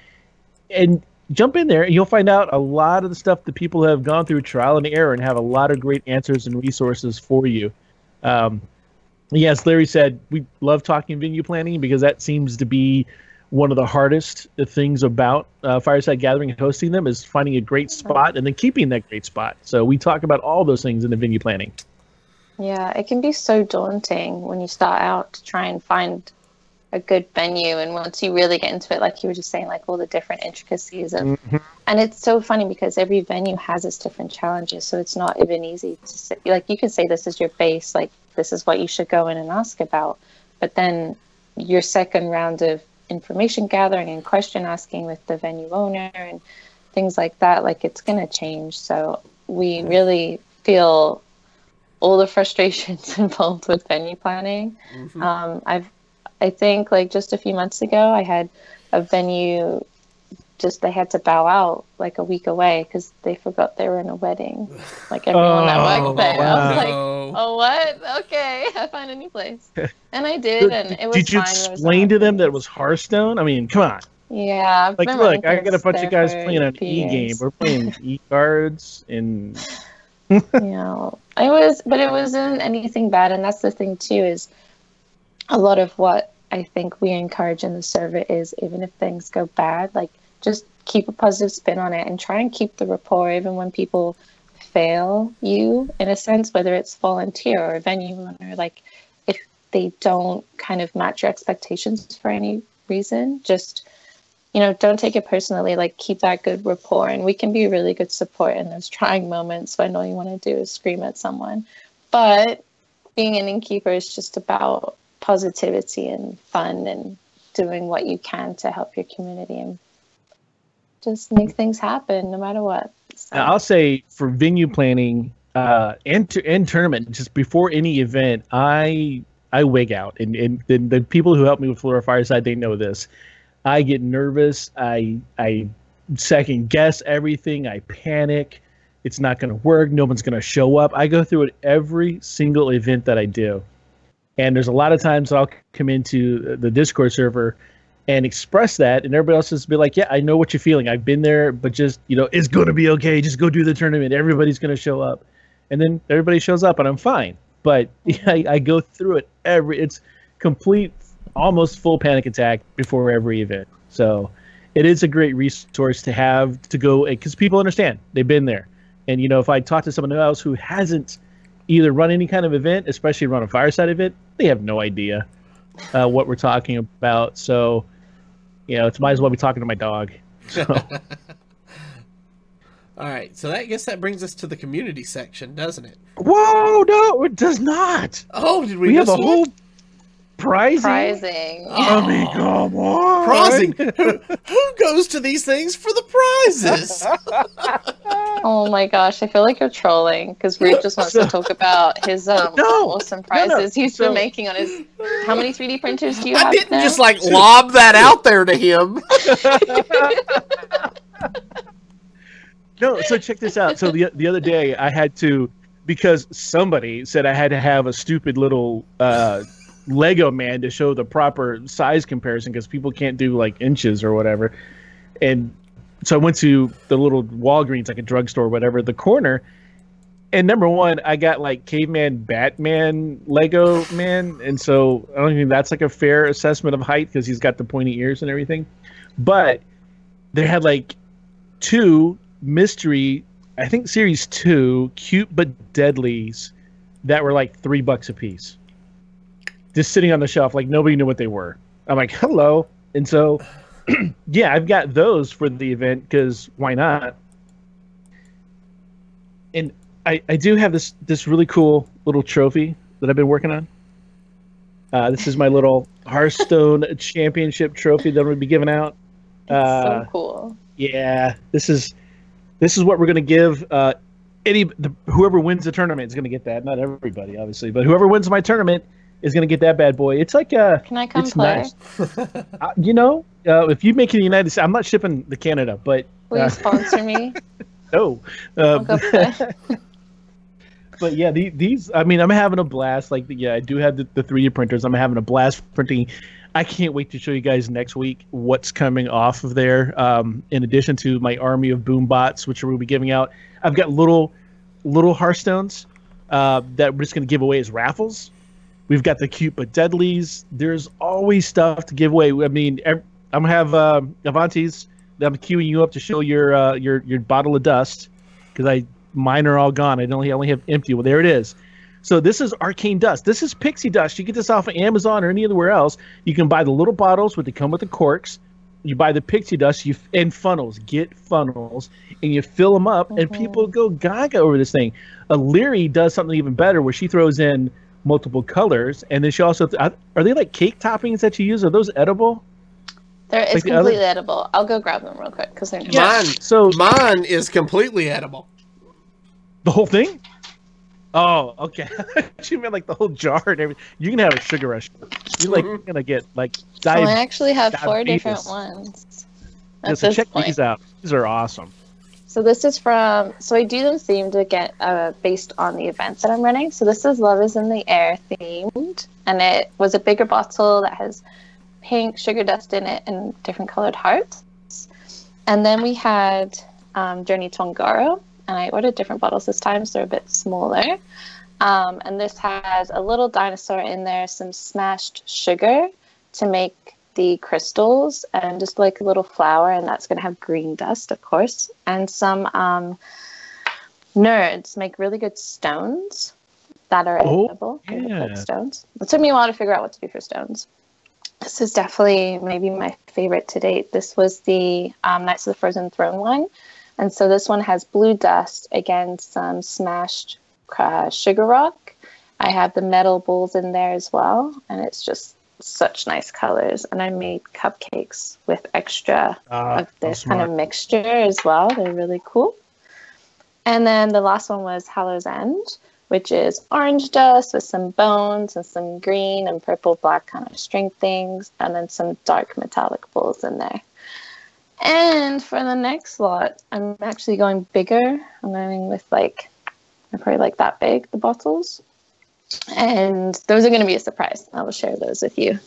and jump in there and you'll find out a lot of the stuff that people have gone through trial and error and have a lot of great answers and resources for you. Um, yes, Larry said we love talking venue planning because that seems to be one of the hardest things about uh, fireside gathering and hosting them is finding a great spot and then keeping that great spot. So we talk about all those things in the venue planning. Yeah, it can be so daunting when you start out to try and find a good venue and once you really get into it like you were just saying like all the different intricacies of Mm-hmm. and it's so funny because every venue has its different challenges so it's not even easy to say like you can say this is your base like this is what you should go in and ask about but then your second round of information gathering and question asking with the venue owner and things like that like it's going to change so we really feel all the frustrations involved with venue planning um, I've, I think like just a few months ago, I had a venue. Just they had to bow out like a week away because they forgot they were in a wedding. Like everyone that Oh, worked there, I was like, No. "Oh, what? Okay, I find a new place." And I did, and it was Did you fine. There was explain to them that it nothing. was Hearthstone? I mean, come on. Yeah, I've Like, been look, running I got a things bunch of there guys for playing an a few e game. years. We're playing e cards and you know it was but it wasn't anything bad and that's the thing too is a lot of what i think we encourage in the survey is even if things go bad like just keep a positive spin on it and try and keep the rapport even when people fail you in a sense whether it's volunteer or venue owner like if they don't kind of match your expectations for any reason just you know, don't take it personally. Like, keep that good rapport, and we can be really good support in those trying moments when all you want to do is scream at someone. But being an innkeeper is just about positivity and fun and doing what you can to help your community and just make things happen no matter what. So, I'll say for venue planning uh, and to, and tournament, just before any event, I I wig out, and, and the, the people who help me with Florida Fireside they know this. I get nervous. I I second guess everything. I panic. It's not going to work. No one's going to show up. I go through it every single event that I do, and there's a lot of times I'll come into the Discord server and express that, and everybody else just be like, "Yeah, I know what you're feeling. I've been there, but just you know, it's going to be okay. Just go do the tournament. Everybody's going to show up." And then everybody shows up, and I'm fine. But I, I go through it every. It's complete, almost full panic attack before every event. So it is a great resource to have to go because people understand they've been there. And you know, if I talk to someone else who hasn't either run any kind of event, especially run a fireside event, they have no idea uh, what we're talking about. So, you know, it's might as well be talking to my dog. So, All right, so that, I guess that brings us to the community section, doesn't it? whoa, no, it does not. Oh, did we, We have a one? whole. Prizing? Prizing. I mean, come on. Prizing. who, who goes to these things for the prizes? Oh my gosh, I feel like you're trolling because Rude just wants to talk about his um No, awesome no, no. prizes he's So- been making on his. How many 3D printers do you I have? didn't now? just like lob that out there to him. No, so check this out. So the the other day I had to because somebody said I had to have a stupid little uh, Lego man to show the proper size comparison because people can't do like inches or whatever. And so I went to the little Walgreens, like a drugstore, or whatever, the corner. And number one, I got like caveman Batman Lego man, and so I don't think that's like a fair assessment of height because he's got the pointy ears and everything. But they had like two mystery, I think series two, cute but deadlies that were like three bucks a piece. Just sitting on the shelf, like nobody knew what they were. I'm like, hello. And so, yeah, I've got those for the event because why not? And I, I do have this this really cool little trophy that I've been working on. Uh, this is my little Hearthstone Championship trophy that I'm gonna be giving out. Uh, so cool. yeah, this is this is what we're gonna give. Uh, any the, whoever wins the tournament is gonna get that. Not everybody, obviously, but whoever wins my tournament is gonna get that bad boy. It's like uh, Can I come it's play? nice. uh, you know, uh, if you make it in the United States, I'm not shipping to Canada, but Will uh, you sponsor me? no. I'll Uh, but yeah, the, these. I mean, I'm having a blast. Like, yeah, I do have the, the 3D printers. I'm having a blast printing. I can't wait to show you guys next week what's coming off of there. Um, in addition to my army of boom bots, which we'll be giving out, I've got little little Hearthstones uh, that we're just going to give away as raffles. We've got the cute but deadlies. There's always stuff to give away. I mean, ev- I'm gonna have uh, Avantis. I'm queuing you up to show your uh, your your bottle of dust because I mine are all gone. I only only have empty. Well, there it is. So this is arcane dust. This is pixie dust. You get this off of Amazon or anywhere else. You can buy the little bottles with they come with the corks. You buy the pixie dust. You and funnels. Get funnels and you fill them up, and people go gaga over this thing. A Leary does something even better where she throws in multiple colors, and then she also are they like cake toppings that you use? Are those edible? They're, it's Like the other- completely edible. I'll go grab them real quick because they're Mine, So mine is completely edible. the whole thing. Oh, okay. you meant like the whole jar and everything. You can have a sugar rush. You're like Mhm. gonna get like So I actually have four different ones. Yeah, so this check point. these out. These are awesome. So this is from. So I do them themed to get uh, based on the events that I'm running. So this is Love Is in the Air themed, and it was a bigger bottle that has pink sugar dust in it and different colored hearts. And then we had um, Journey to Un'Goro, and I ordered different bottles this time, so they're a bit smaller. Um, and this has a little dinosaur in there, some smashed sugar to make the crystals, and just like a little flower, and that's going to have green dust, of course. And some um, nerds make really good stones that are Oh, edible. Yeah. stones. It took me a while to figure out what to do for stones. This is definitely maybe my favorite to date. This was the um, Knights of the Frozen Throne one. And so this one has blue dust again, some smashed uh, sugar rock. I have the metal bowls in there as well. And it's just such nice colors. And I made cupcakes with extra Uh, of this kind of mixture as well. They're really cool. And then the last one was Hallow's End, which is orange dust with some bones and some green and purple black kind of string things, and then some dark metallic bowls in there. And for the next lot, I'm actually going bigger. I'm going with like, they're probably like that big, the bottles. And those are going to be a surprise. I will share those with you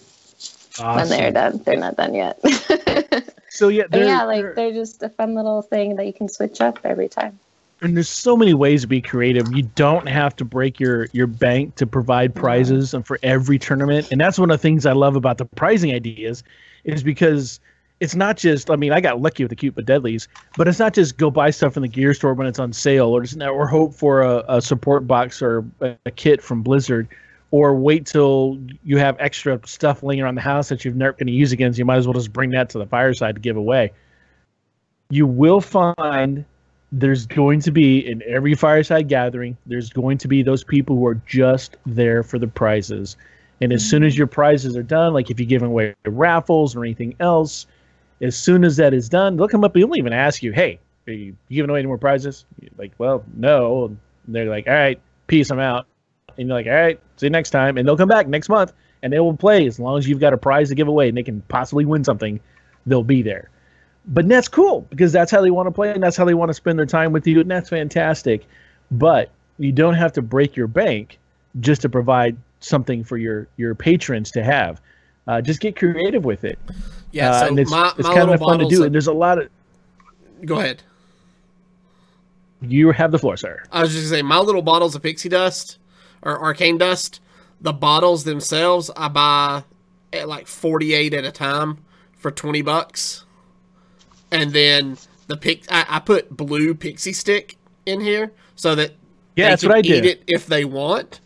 when they're done. They're not done yet. So yeah, they're, yeah, like they're- they're just a fun little thing that you can switch up every time. and there's so many ways to be creative. You don't have to break your your bank to provide prizes and for every tournament. And that's one of the things I love about the prizing ideas is because it's not just I mean, I got lucky with the cute but deadlies, but it's not just go buy stuff from the gear store when it's on sale or just or hope for a, a support box or a, a kit from Blizzard or wait till you have extra stuff laying around the house that you've never going to use again. So you might as well just bring that to the fireside to give away. You will find there's going to be in every fireside gathering there's going to be those people who are just there for the prizes And as soon as mm-hmm. your prizes are done, like if you're giving away raffles or anything else, as soon as that is done, they'll come up. They'll even ask you, "Hey, are you giving away any more prizes?" You're like, well, no. And they're like, "All right, peace, I'm out." And you're like, "All right, see you next time." And they'll come back next month, and they will play as long as you've got a prize to give away, and they can possibly win something. They'll be there. But that's cool because that's how they want to play, and that's how they want to spend their time with you, and that's fantastic. But you don't have to break your bank just to provide something for your your patrons to have. Uh, just get creative with it. Yeah, Uh, so and it's, my, it's my kind of fun to do. And there's a lot of go ahead. you have the floor, sir. I was just gonna say my little bottles of pixie dust or arcane dust. The bottles themselves I buy at like forty eight at a time for twenty bucks, and then the pick I, I put blue pixie stick in here so that Yeah, that's can what I eat did. it if they want,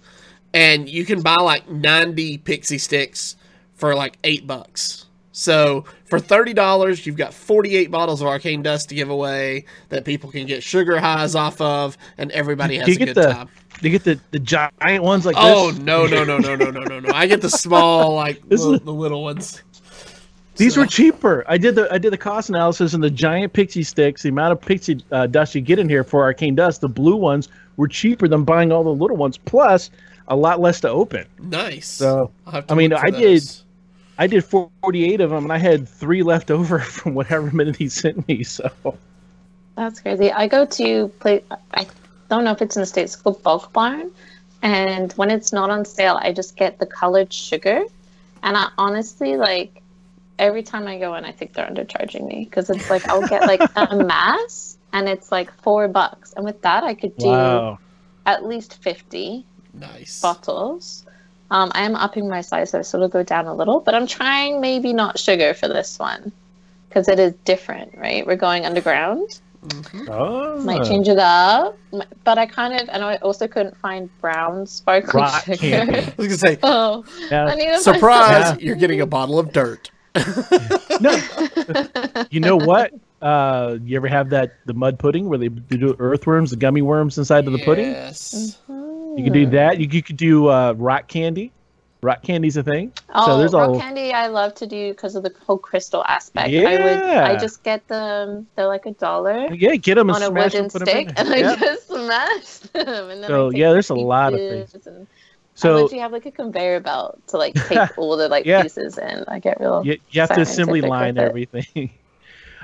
and you can buy like ninety pixie sticks for like eight bucks. So for thirty dollars, you've got forty-eight bottles of arcane dust to give away that people can get sugar highs off of, and everybody has you a get good the time. you get the, the giant ones like Oh this? no no no no no no no no! I get the small like the, is- the little ones. These So- were cheaper. I did the I did the cost analysis and the giant pixie sticks, the amount of pixie uh, dust you get in here for arcane dust, the blue ones were cheaper than buying all the little ones, plus a lot less to open. Nice. So, I'll have to I mean, I did- those. I did 48 of them, and I had three left over from whatever minute he sent me. So That's crazy. I go to play. I don't know if it's in the states. It's called Bulk Barn, and when it's not on sale, I just get the colored sugar. And I honestly like every time I go in, I think they're undercharging me because it's like I'll get like a mass, and it's like four bucks, and with that I could do wow, at least fifty Nice. bottles. Um, I am upping my size though, so it'll go down a little, but I'm trying maybe not sugar for this one because it is different, right? We're going underground oh, might change it up. But I kind of, and I also couldn't find brown sparkling Rock sugar. candy. I was gonna say, oh, Yeah. I need to surprise! Yeah. You're getting a bottle of dirt. no, you know what? Uh, you ever have that the mud pudding where they do earthworms, the gummy worms inside of the pudding? Yes. You can do that. You, you could do uh, rock candy. Rock candy's a thing. Oh, so there's rock all candy I love to do because of the whole crystal aspect. I would, Yeah. I just get them. They're like a dollar yeah, get them on a wooden stick, and. I Yeah. just smash them. And then So, yeah, there's a lot of things. And So literally have like a conveyor belt to like take all the like Yeah. pieces and I get real. you, you have to assembly line everything.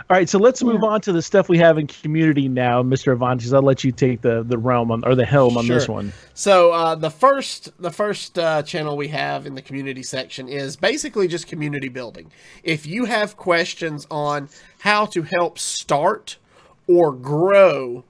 All right, so let's move on to the stuff we have in community now, Mr. Avantis. I'll let you take the the realm on or the helm on this Sure. one. So uh, the first the first uh, channel we have in the community section is basically just community building. If you have questions on how to help start or grow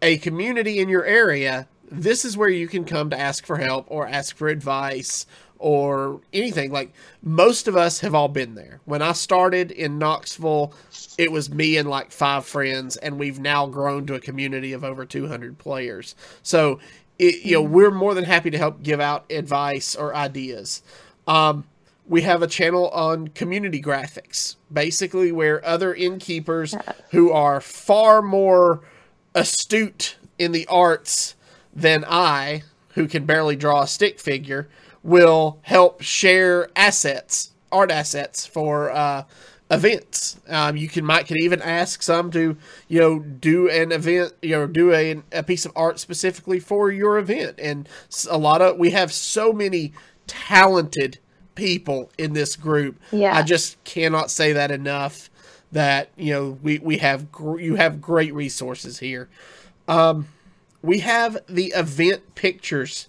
a community in your area, this is where you can come to ask for help or ask for advice or anything. Like most of us have all been there. When I started in Knoxville, it was me and like five friends, and we've now grown to a community of over 200 players. So, it, you know, we're more than happy to help give out advice or ideas. Um, we have a channel on community graphics, basically where other innkeepers who are far more astute in the arts than I, who can barely draw a stick figure, will help share assets, art assets for uh, events. Um, you can might could even ask some to you know do an event, you know, do a, a piece of art specifically for your event. And a lot of we have so many talented people in this group. Yeah. I just cannot say that enough. That you know we we have gr- you have great resources here. Um, we have the event pictures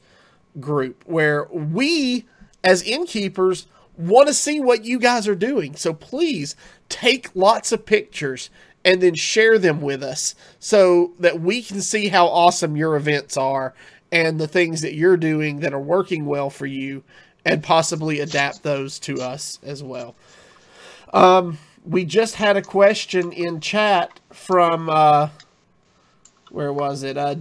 group where we as innkeepers want to see what you guys are doing. So please take lots of pictures and then share them with us so that we can see how awesome your events are and the things that you're doing that are working well for you and possibly adapt those to us as well. Um, we just had a question in chat from uh, where was it? Uh,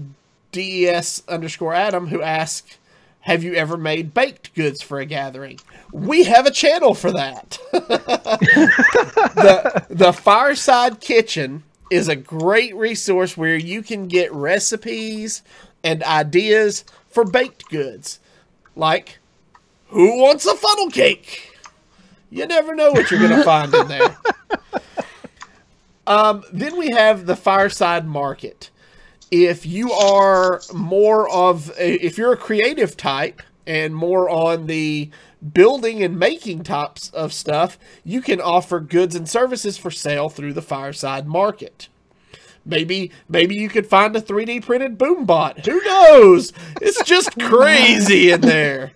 des underscore Adam who asked, "Have you ever made baked goods for a gathering?" We have a channel for that. the the Fireside Kitchen is a great resource where you can get recipes and ideas for baked goods, like Who wants a funnel cake? You never know what you're going to find in there. Um, then we have the fireside market. If you are more of, a, if you're a creative type and more on the building and making types of stuff, you can offer goods and services for sale through the fireside market. Maybe maybe you could find a 3D printed boom bot. Who knows? It's just crazy in there.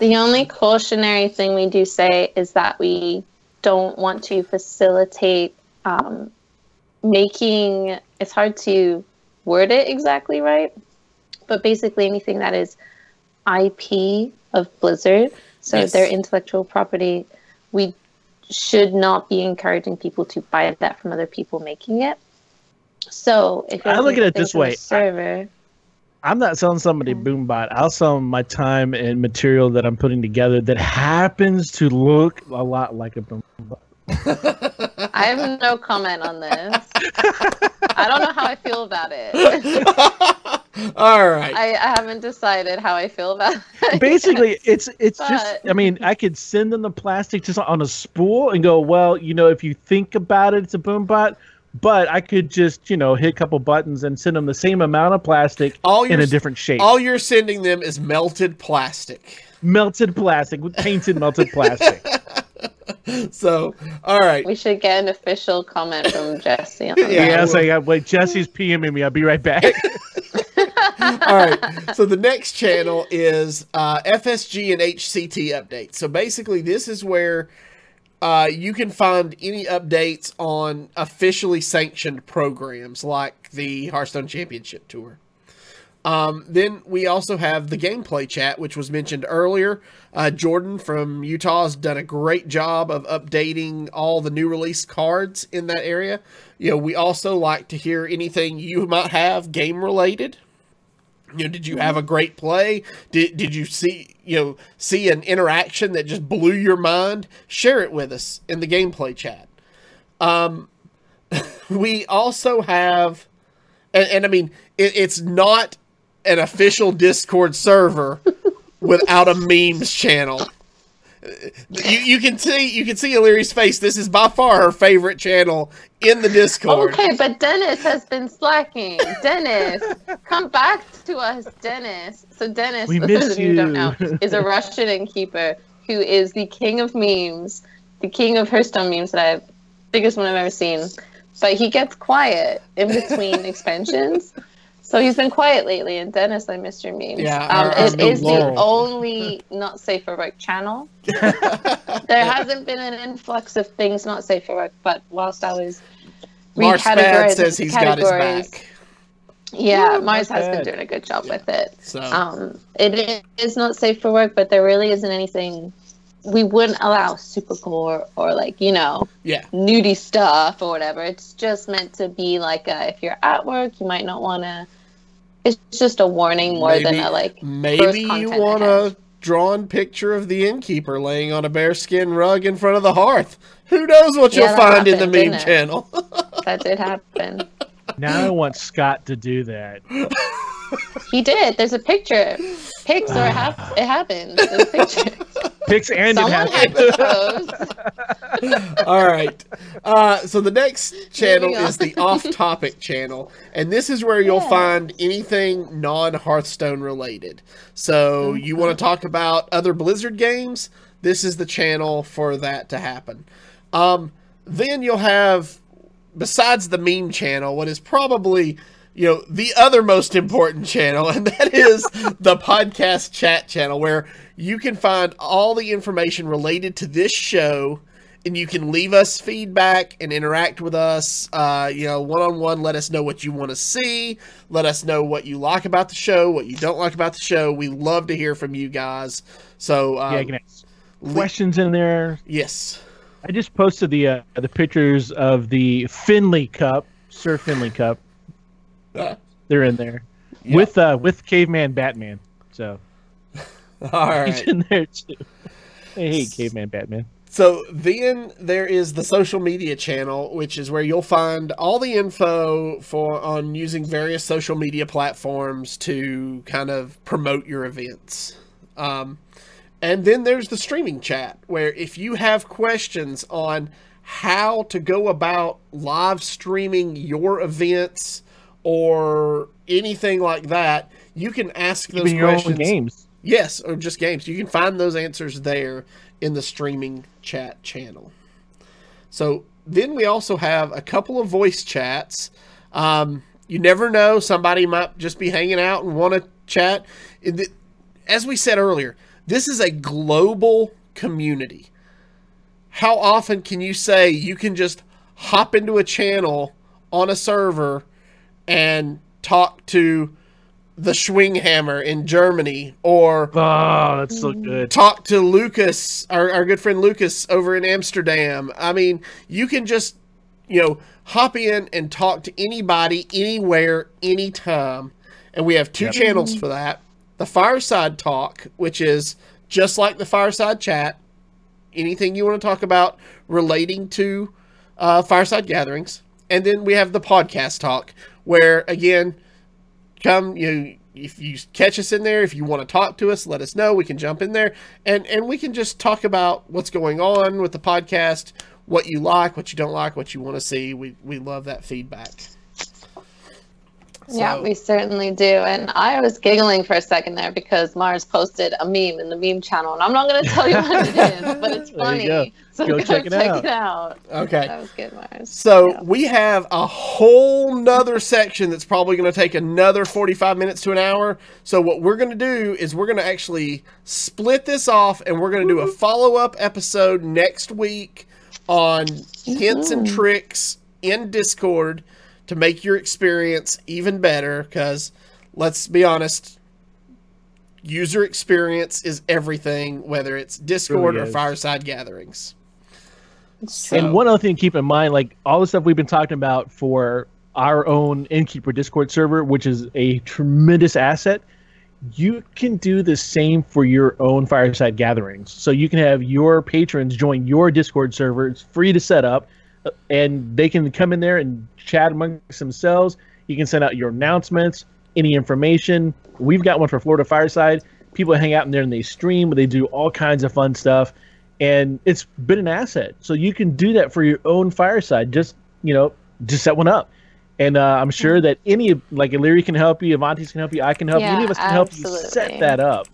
The only cautionary thing we do say is that we don't want to facilitate um, making. It's hard to word it exactly right, but basically anything that is IP of Blizzard, so Yes. their intellectual property, we should not be encouraging people to buy that from other people making it. So if I look at it this way. Server. I'm not selling somebody Boombot. I'll sell my time and material that I'm putting together that happens to look a lot like a Boombot. I have no comment on this. I don't know how I feel about it. All right. I, I haven't decided how I feel about it. Basically, it's it's just. I mean, I could send them the plastic just on a spool and go, well, you know, if you think about it, it's a Boombot. But I could just, you know, hit a couple buttons and send them the same amount of plastic All in you're a s- different shape. All you're sending them is melted plastic. melted plastic with painted melted plastic. So, all right. We should get an official comment from Jesse on Yeah. that. Yeah, so yeah, wait, Jesse's PMing me. I'll be right back. All right. So the next channel is uh, FSG and HCT updates. So basically, this is where uh, you can find any updates on officially sanctioned programs like the Hearthstone Championship Tour. Um, then we also have the gameplay chat, which was mentioned earlier. Uh, Jordan from Utah has done a great job of updating all the new release cards in that area. You know, we also like to hear anything you might have game related. You know, did you have a great play? Did did you see you know see an interaction that just blew your mind? Share it with us in the gameplay chat. Um, we also have, and, and I mean, it, it's not an official Discord server without a memes channel. You, you can see you can see Illyri's face. This is by far her favorite channel in the Discord. Okay, but Dennis has been slacking. Dennis, come back to us, Dennis. So Dennis, We miss those of you don't know, is a Russian innkeeper who is the king of memes, the king of Hearthstone memes that I've biggest one I've ever seen. But he gets quiet in between expansions. So he's been quiet lately, and Dennis, I missed your memes. Yeah, um, our- our it is the only not safe for work channel. there hasn't been an influx of things not safe for work, but whilst I was Mars says he's got his back. Yeah, Yeah, Mars has been doing a good job with it. So Um, it is not safe for work, but there really isn't anything. We wouldn't allow super core or like you know yeah, nudie stuff or whatever. It's just meant to be like a, if you're at work, you might not want to. It's just a warning more than a like. maybe you want a drawn picture of the innkeeper laying on a bearskin rug in front of the hearth. Who knows what Yeah, you'll that find in the happened, meme channel? That did happen. now I want Scott to do that. He did. There's a picture. Pics or it, hap- it happened. There's a picture. Picks and it Someone had happened. to post. All right. Uh, so the next channel is the off-topic channel, and this is where you'll Yeah. find anything non-Hearthstone related. So you want to talk about other Blizzard games? This is the channel for that to happen. Um, then you'll have, besides the meme channel, what is probably you know the other most important channel, and that is the podcast chat channel, where you can find all the information related to this show and you can leave us feedback and interact with us uh, you know one-on-one let us know what you want to see let us know what you like about the show what you don't like about the show we love to hear from you guys so um, Yeah, you can ask questions in there. yes I just posted the uh, the pictures of the Finley Cup, Sir Finley Cup. They're in there Yeah. with uh, with Caveman Batman. So all he's in there too. I hate Caveman Batman. So then there is the social media channel, which is where you'll find all the info for on using various social media platforms to kind of promote your events. Um, And then there's the streaming chat, where if you have questions on how to go about live streaming your events or anything like that, you can ask those Even questions. games. Yes, or just games. You can find those answers there in the streaming chat channel. So then we also have a couple of voice chats. Um, you never know; somebody might just be hanging out and want to chat. As we said earlier, this is a global community. How often can you say you can just hop into a channel on a server and talk to the Schwinghammer in Germany or Oh, that's so good. talk to Lucas, our, our good friend Lucas over in Amsterdam. I mean, you can just, you know, hop in and talk to anybody, anywhere, anytime. And we have two Yep. channels for that. The Fireside Talk, which is just like the Fireside Chat. Anything you want to talk about relating to uh, Fireside Gatherings. And then we have the Podcast Talk, where, again, come you if you catch us in there if you want to talk to us let us know. We can jump in there. And and we can just talk about what's going on with the podcast what you like what you don't like what you want to see. We we love that feedback Yeah, we certainly do. And I was giggling for a second there because Mars posted a meme in the meme channel, and I'm not going to tell you what it is, but it's funny. go. So Go go check check, it out. it out. Okay. That was good, Mars. so Yeah. we have a whole nother section that's probably going to take another 45 minutes to an hour so what we're going to do is we're going to actually split this off and we're going to do a mm-hmm. follow-up episode next week on hints and mm-hmm. tricks in discord to make your experience even better because let's be honest user experience is everything whether it's discord Really or fireside gatherings It's true. And one other thing to keep in mind, like all the stuff we've been talking about for our own Innkeeper Discord server, which is a tremendous asset, you can do the same for your own fireside gatherings. So you can have your patrons join your Discord server. It's free to set up, and they can come in there and chat amongst themselves. You can send out your announcements, any information. We've got one for Florida Fireside. People hang out in there and they stream. They do all kinds of fun stuff, and it's been an asset. So you can do that for your own fireside. Just you know, just set one up. And uh, I'm sure that any like Illyri can help you, Avantis can help you, I can help you, any of us can help you set that up.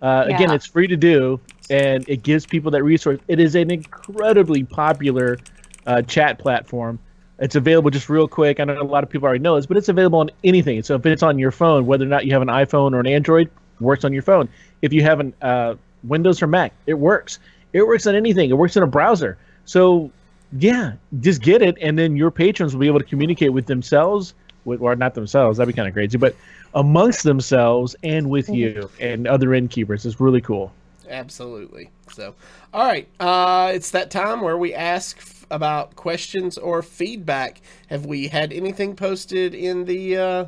Uh, Again, it's free to do, and it gives people that resource. It is an incredibly popular uh, chat platform. It's available just real quick. I know a lot of people already know this, but it's available on anything. So if it's on your phone, whether or not you have an iPhone or an Android, works on your phone. If you have an uh, Windows or Mac, it works. It works on anything. It works in a browser. So yeah, just get it, and then your patrons will be able to communicate with themselves, with, or not themselves. That'd be kind of crazy, but amongst themselves and with you and other innkeepers. It's really cool. Absolutely. So, all right. Uh, it's that time where we ask about questions or feedback. Have we had anything posted in the uh,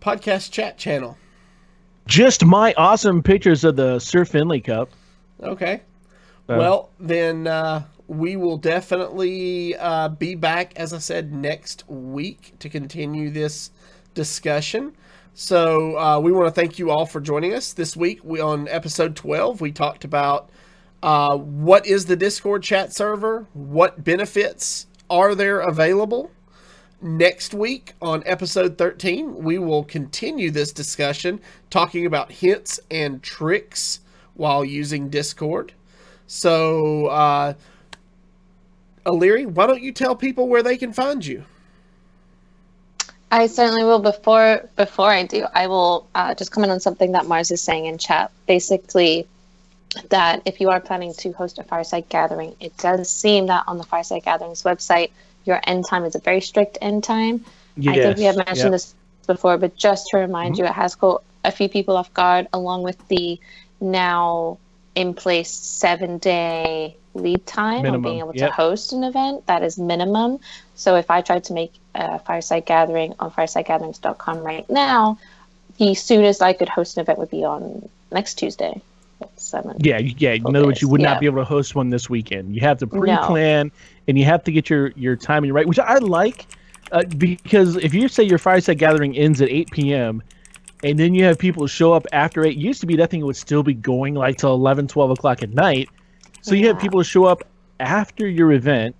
podcast chat channel? Just my awesome pictures of the Sir Finley Cup. Okay. So- Well, then uh, we will definitely uh, be back, as I said, next week to continue this discussion. So uh, we want to thank you all for joining us this week. We on episode twelve we talked about uh, what is the Discord chat server, what benefits are there available. Next week on episode 13, we will continue this discussion talking about hints and tricks while using Discord. So, uh, Illyri, why don't you tell people where they can find you? I certainly will. Before before I do, I will uh, just comment on something that Mars is saying in chat. Basically, that if you are planning to host a fireside gathering, it does seem that on the fireside gatherings website, your end time is a very strict end time. I think we have mentioned yep. this before, but just to remind Mm-hmm. you, it has caught a few people off guard, along with the now in place seven day lead time Minimum, on being able yep. to host an event. That is minimum. So if I tried to make a fireside gathering on firesidegatherings.com right now, the soonest I could host an event would be on next Tuesday. Seven. Yeah, yeah. In other words, you would Yeah. not be able to host one this weekend. You have to pre-plan, and you have to get your your timing right, which I like, uh, because if you say your fireside gathering ends at 8 p.m., and then you have people show up after eight. It used to be that thing would still be going like till 11, 12 o'clock at night. So you have people show up after your event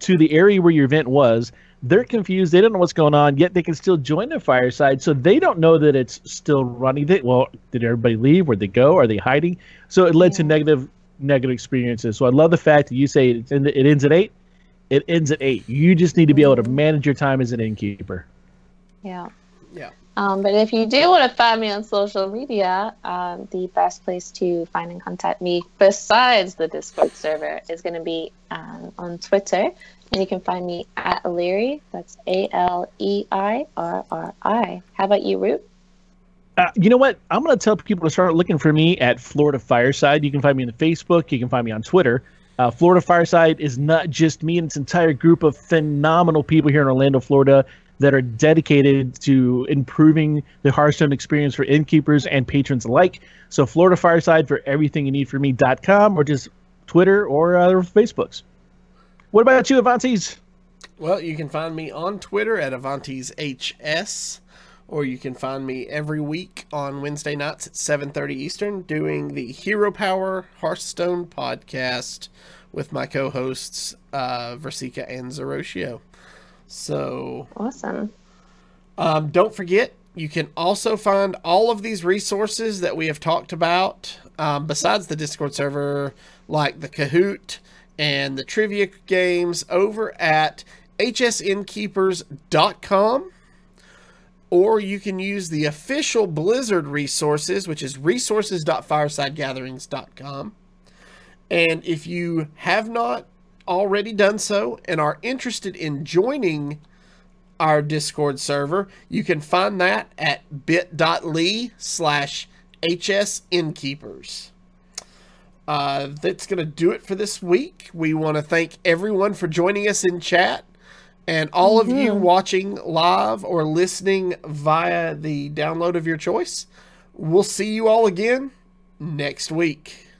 to the area where your event was. They're confused. They don't know what's going on, yet they can still join the fireside. So they don't know that it's still running. They, well, did everybody leave? Where'd they go? Are they hiding? So it led to negative negative experiences. So I love the fact that you say it's in, it ends at eight. It ends at eight. You just need to be able to manage your time as an innkeeper. Yeah. Yeah. Um, but if you do want to find me on social media, um, the best place to find and contact me, besides the Discord server, is going to be um, on Twitter. And you can find me at Leary. That's A L E I R R I. How about you, Root? Uh, you know what? I'm going to tell people to start looking for me at Florida Fireside. You can find me on Facebook. You can find me on Twitter. Uh, Florida Fireside is not just me and its entire group of phenomenal people here in Orlando, Florida, that are dedicated to improving the Hearthstone experience for innkeepers and patrons alike. So, Florida Fireside for everything you need for me.com or just Twitter or uh, Facebooks. What about you, Avantes? Well, you can find me on Twitter at Avantes HS, or you can find me every week on Wednesday nights at 7:30 Eastern doing the Hero Power Hearthstone podcast with my co-hosts uh, Versika and Zeroshio. So Awesome. um, don't forget, you can also find all of these resources that we have talked about, um, besides the Discord server, like the Kahoot and the trivia games, over at hsinnkeepers.com. Or you can use the official Blizzard resources, which is resources.firesidegatherings.com. And if you have not already done so and are interested in joining our Discord server. You can find that at bit.ly slash hsinnkeepers. Uh, that's going to do it for this week. We want to thank everyone for joining us in chat and all of you watching live or listening via the download of your choice. We'll see you all again next week.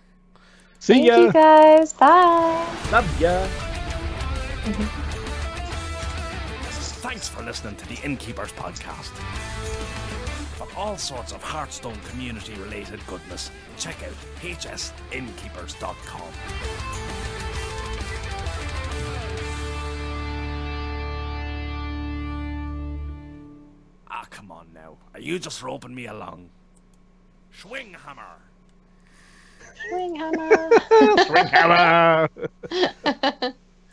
See Thank ya. you guys. Bye. Love ya. Thanks for listening to the Innkeepers Podcast. For all sorts of Hearthstone community related goodness, check out hsinnkeepers.com. Ah, come on now. Are you just roping me along? Swing hammer! Swing hammer. Swing Hammer.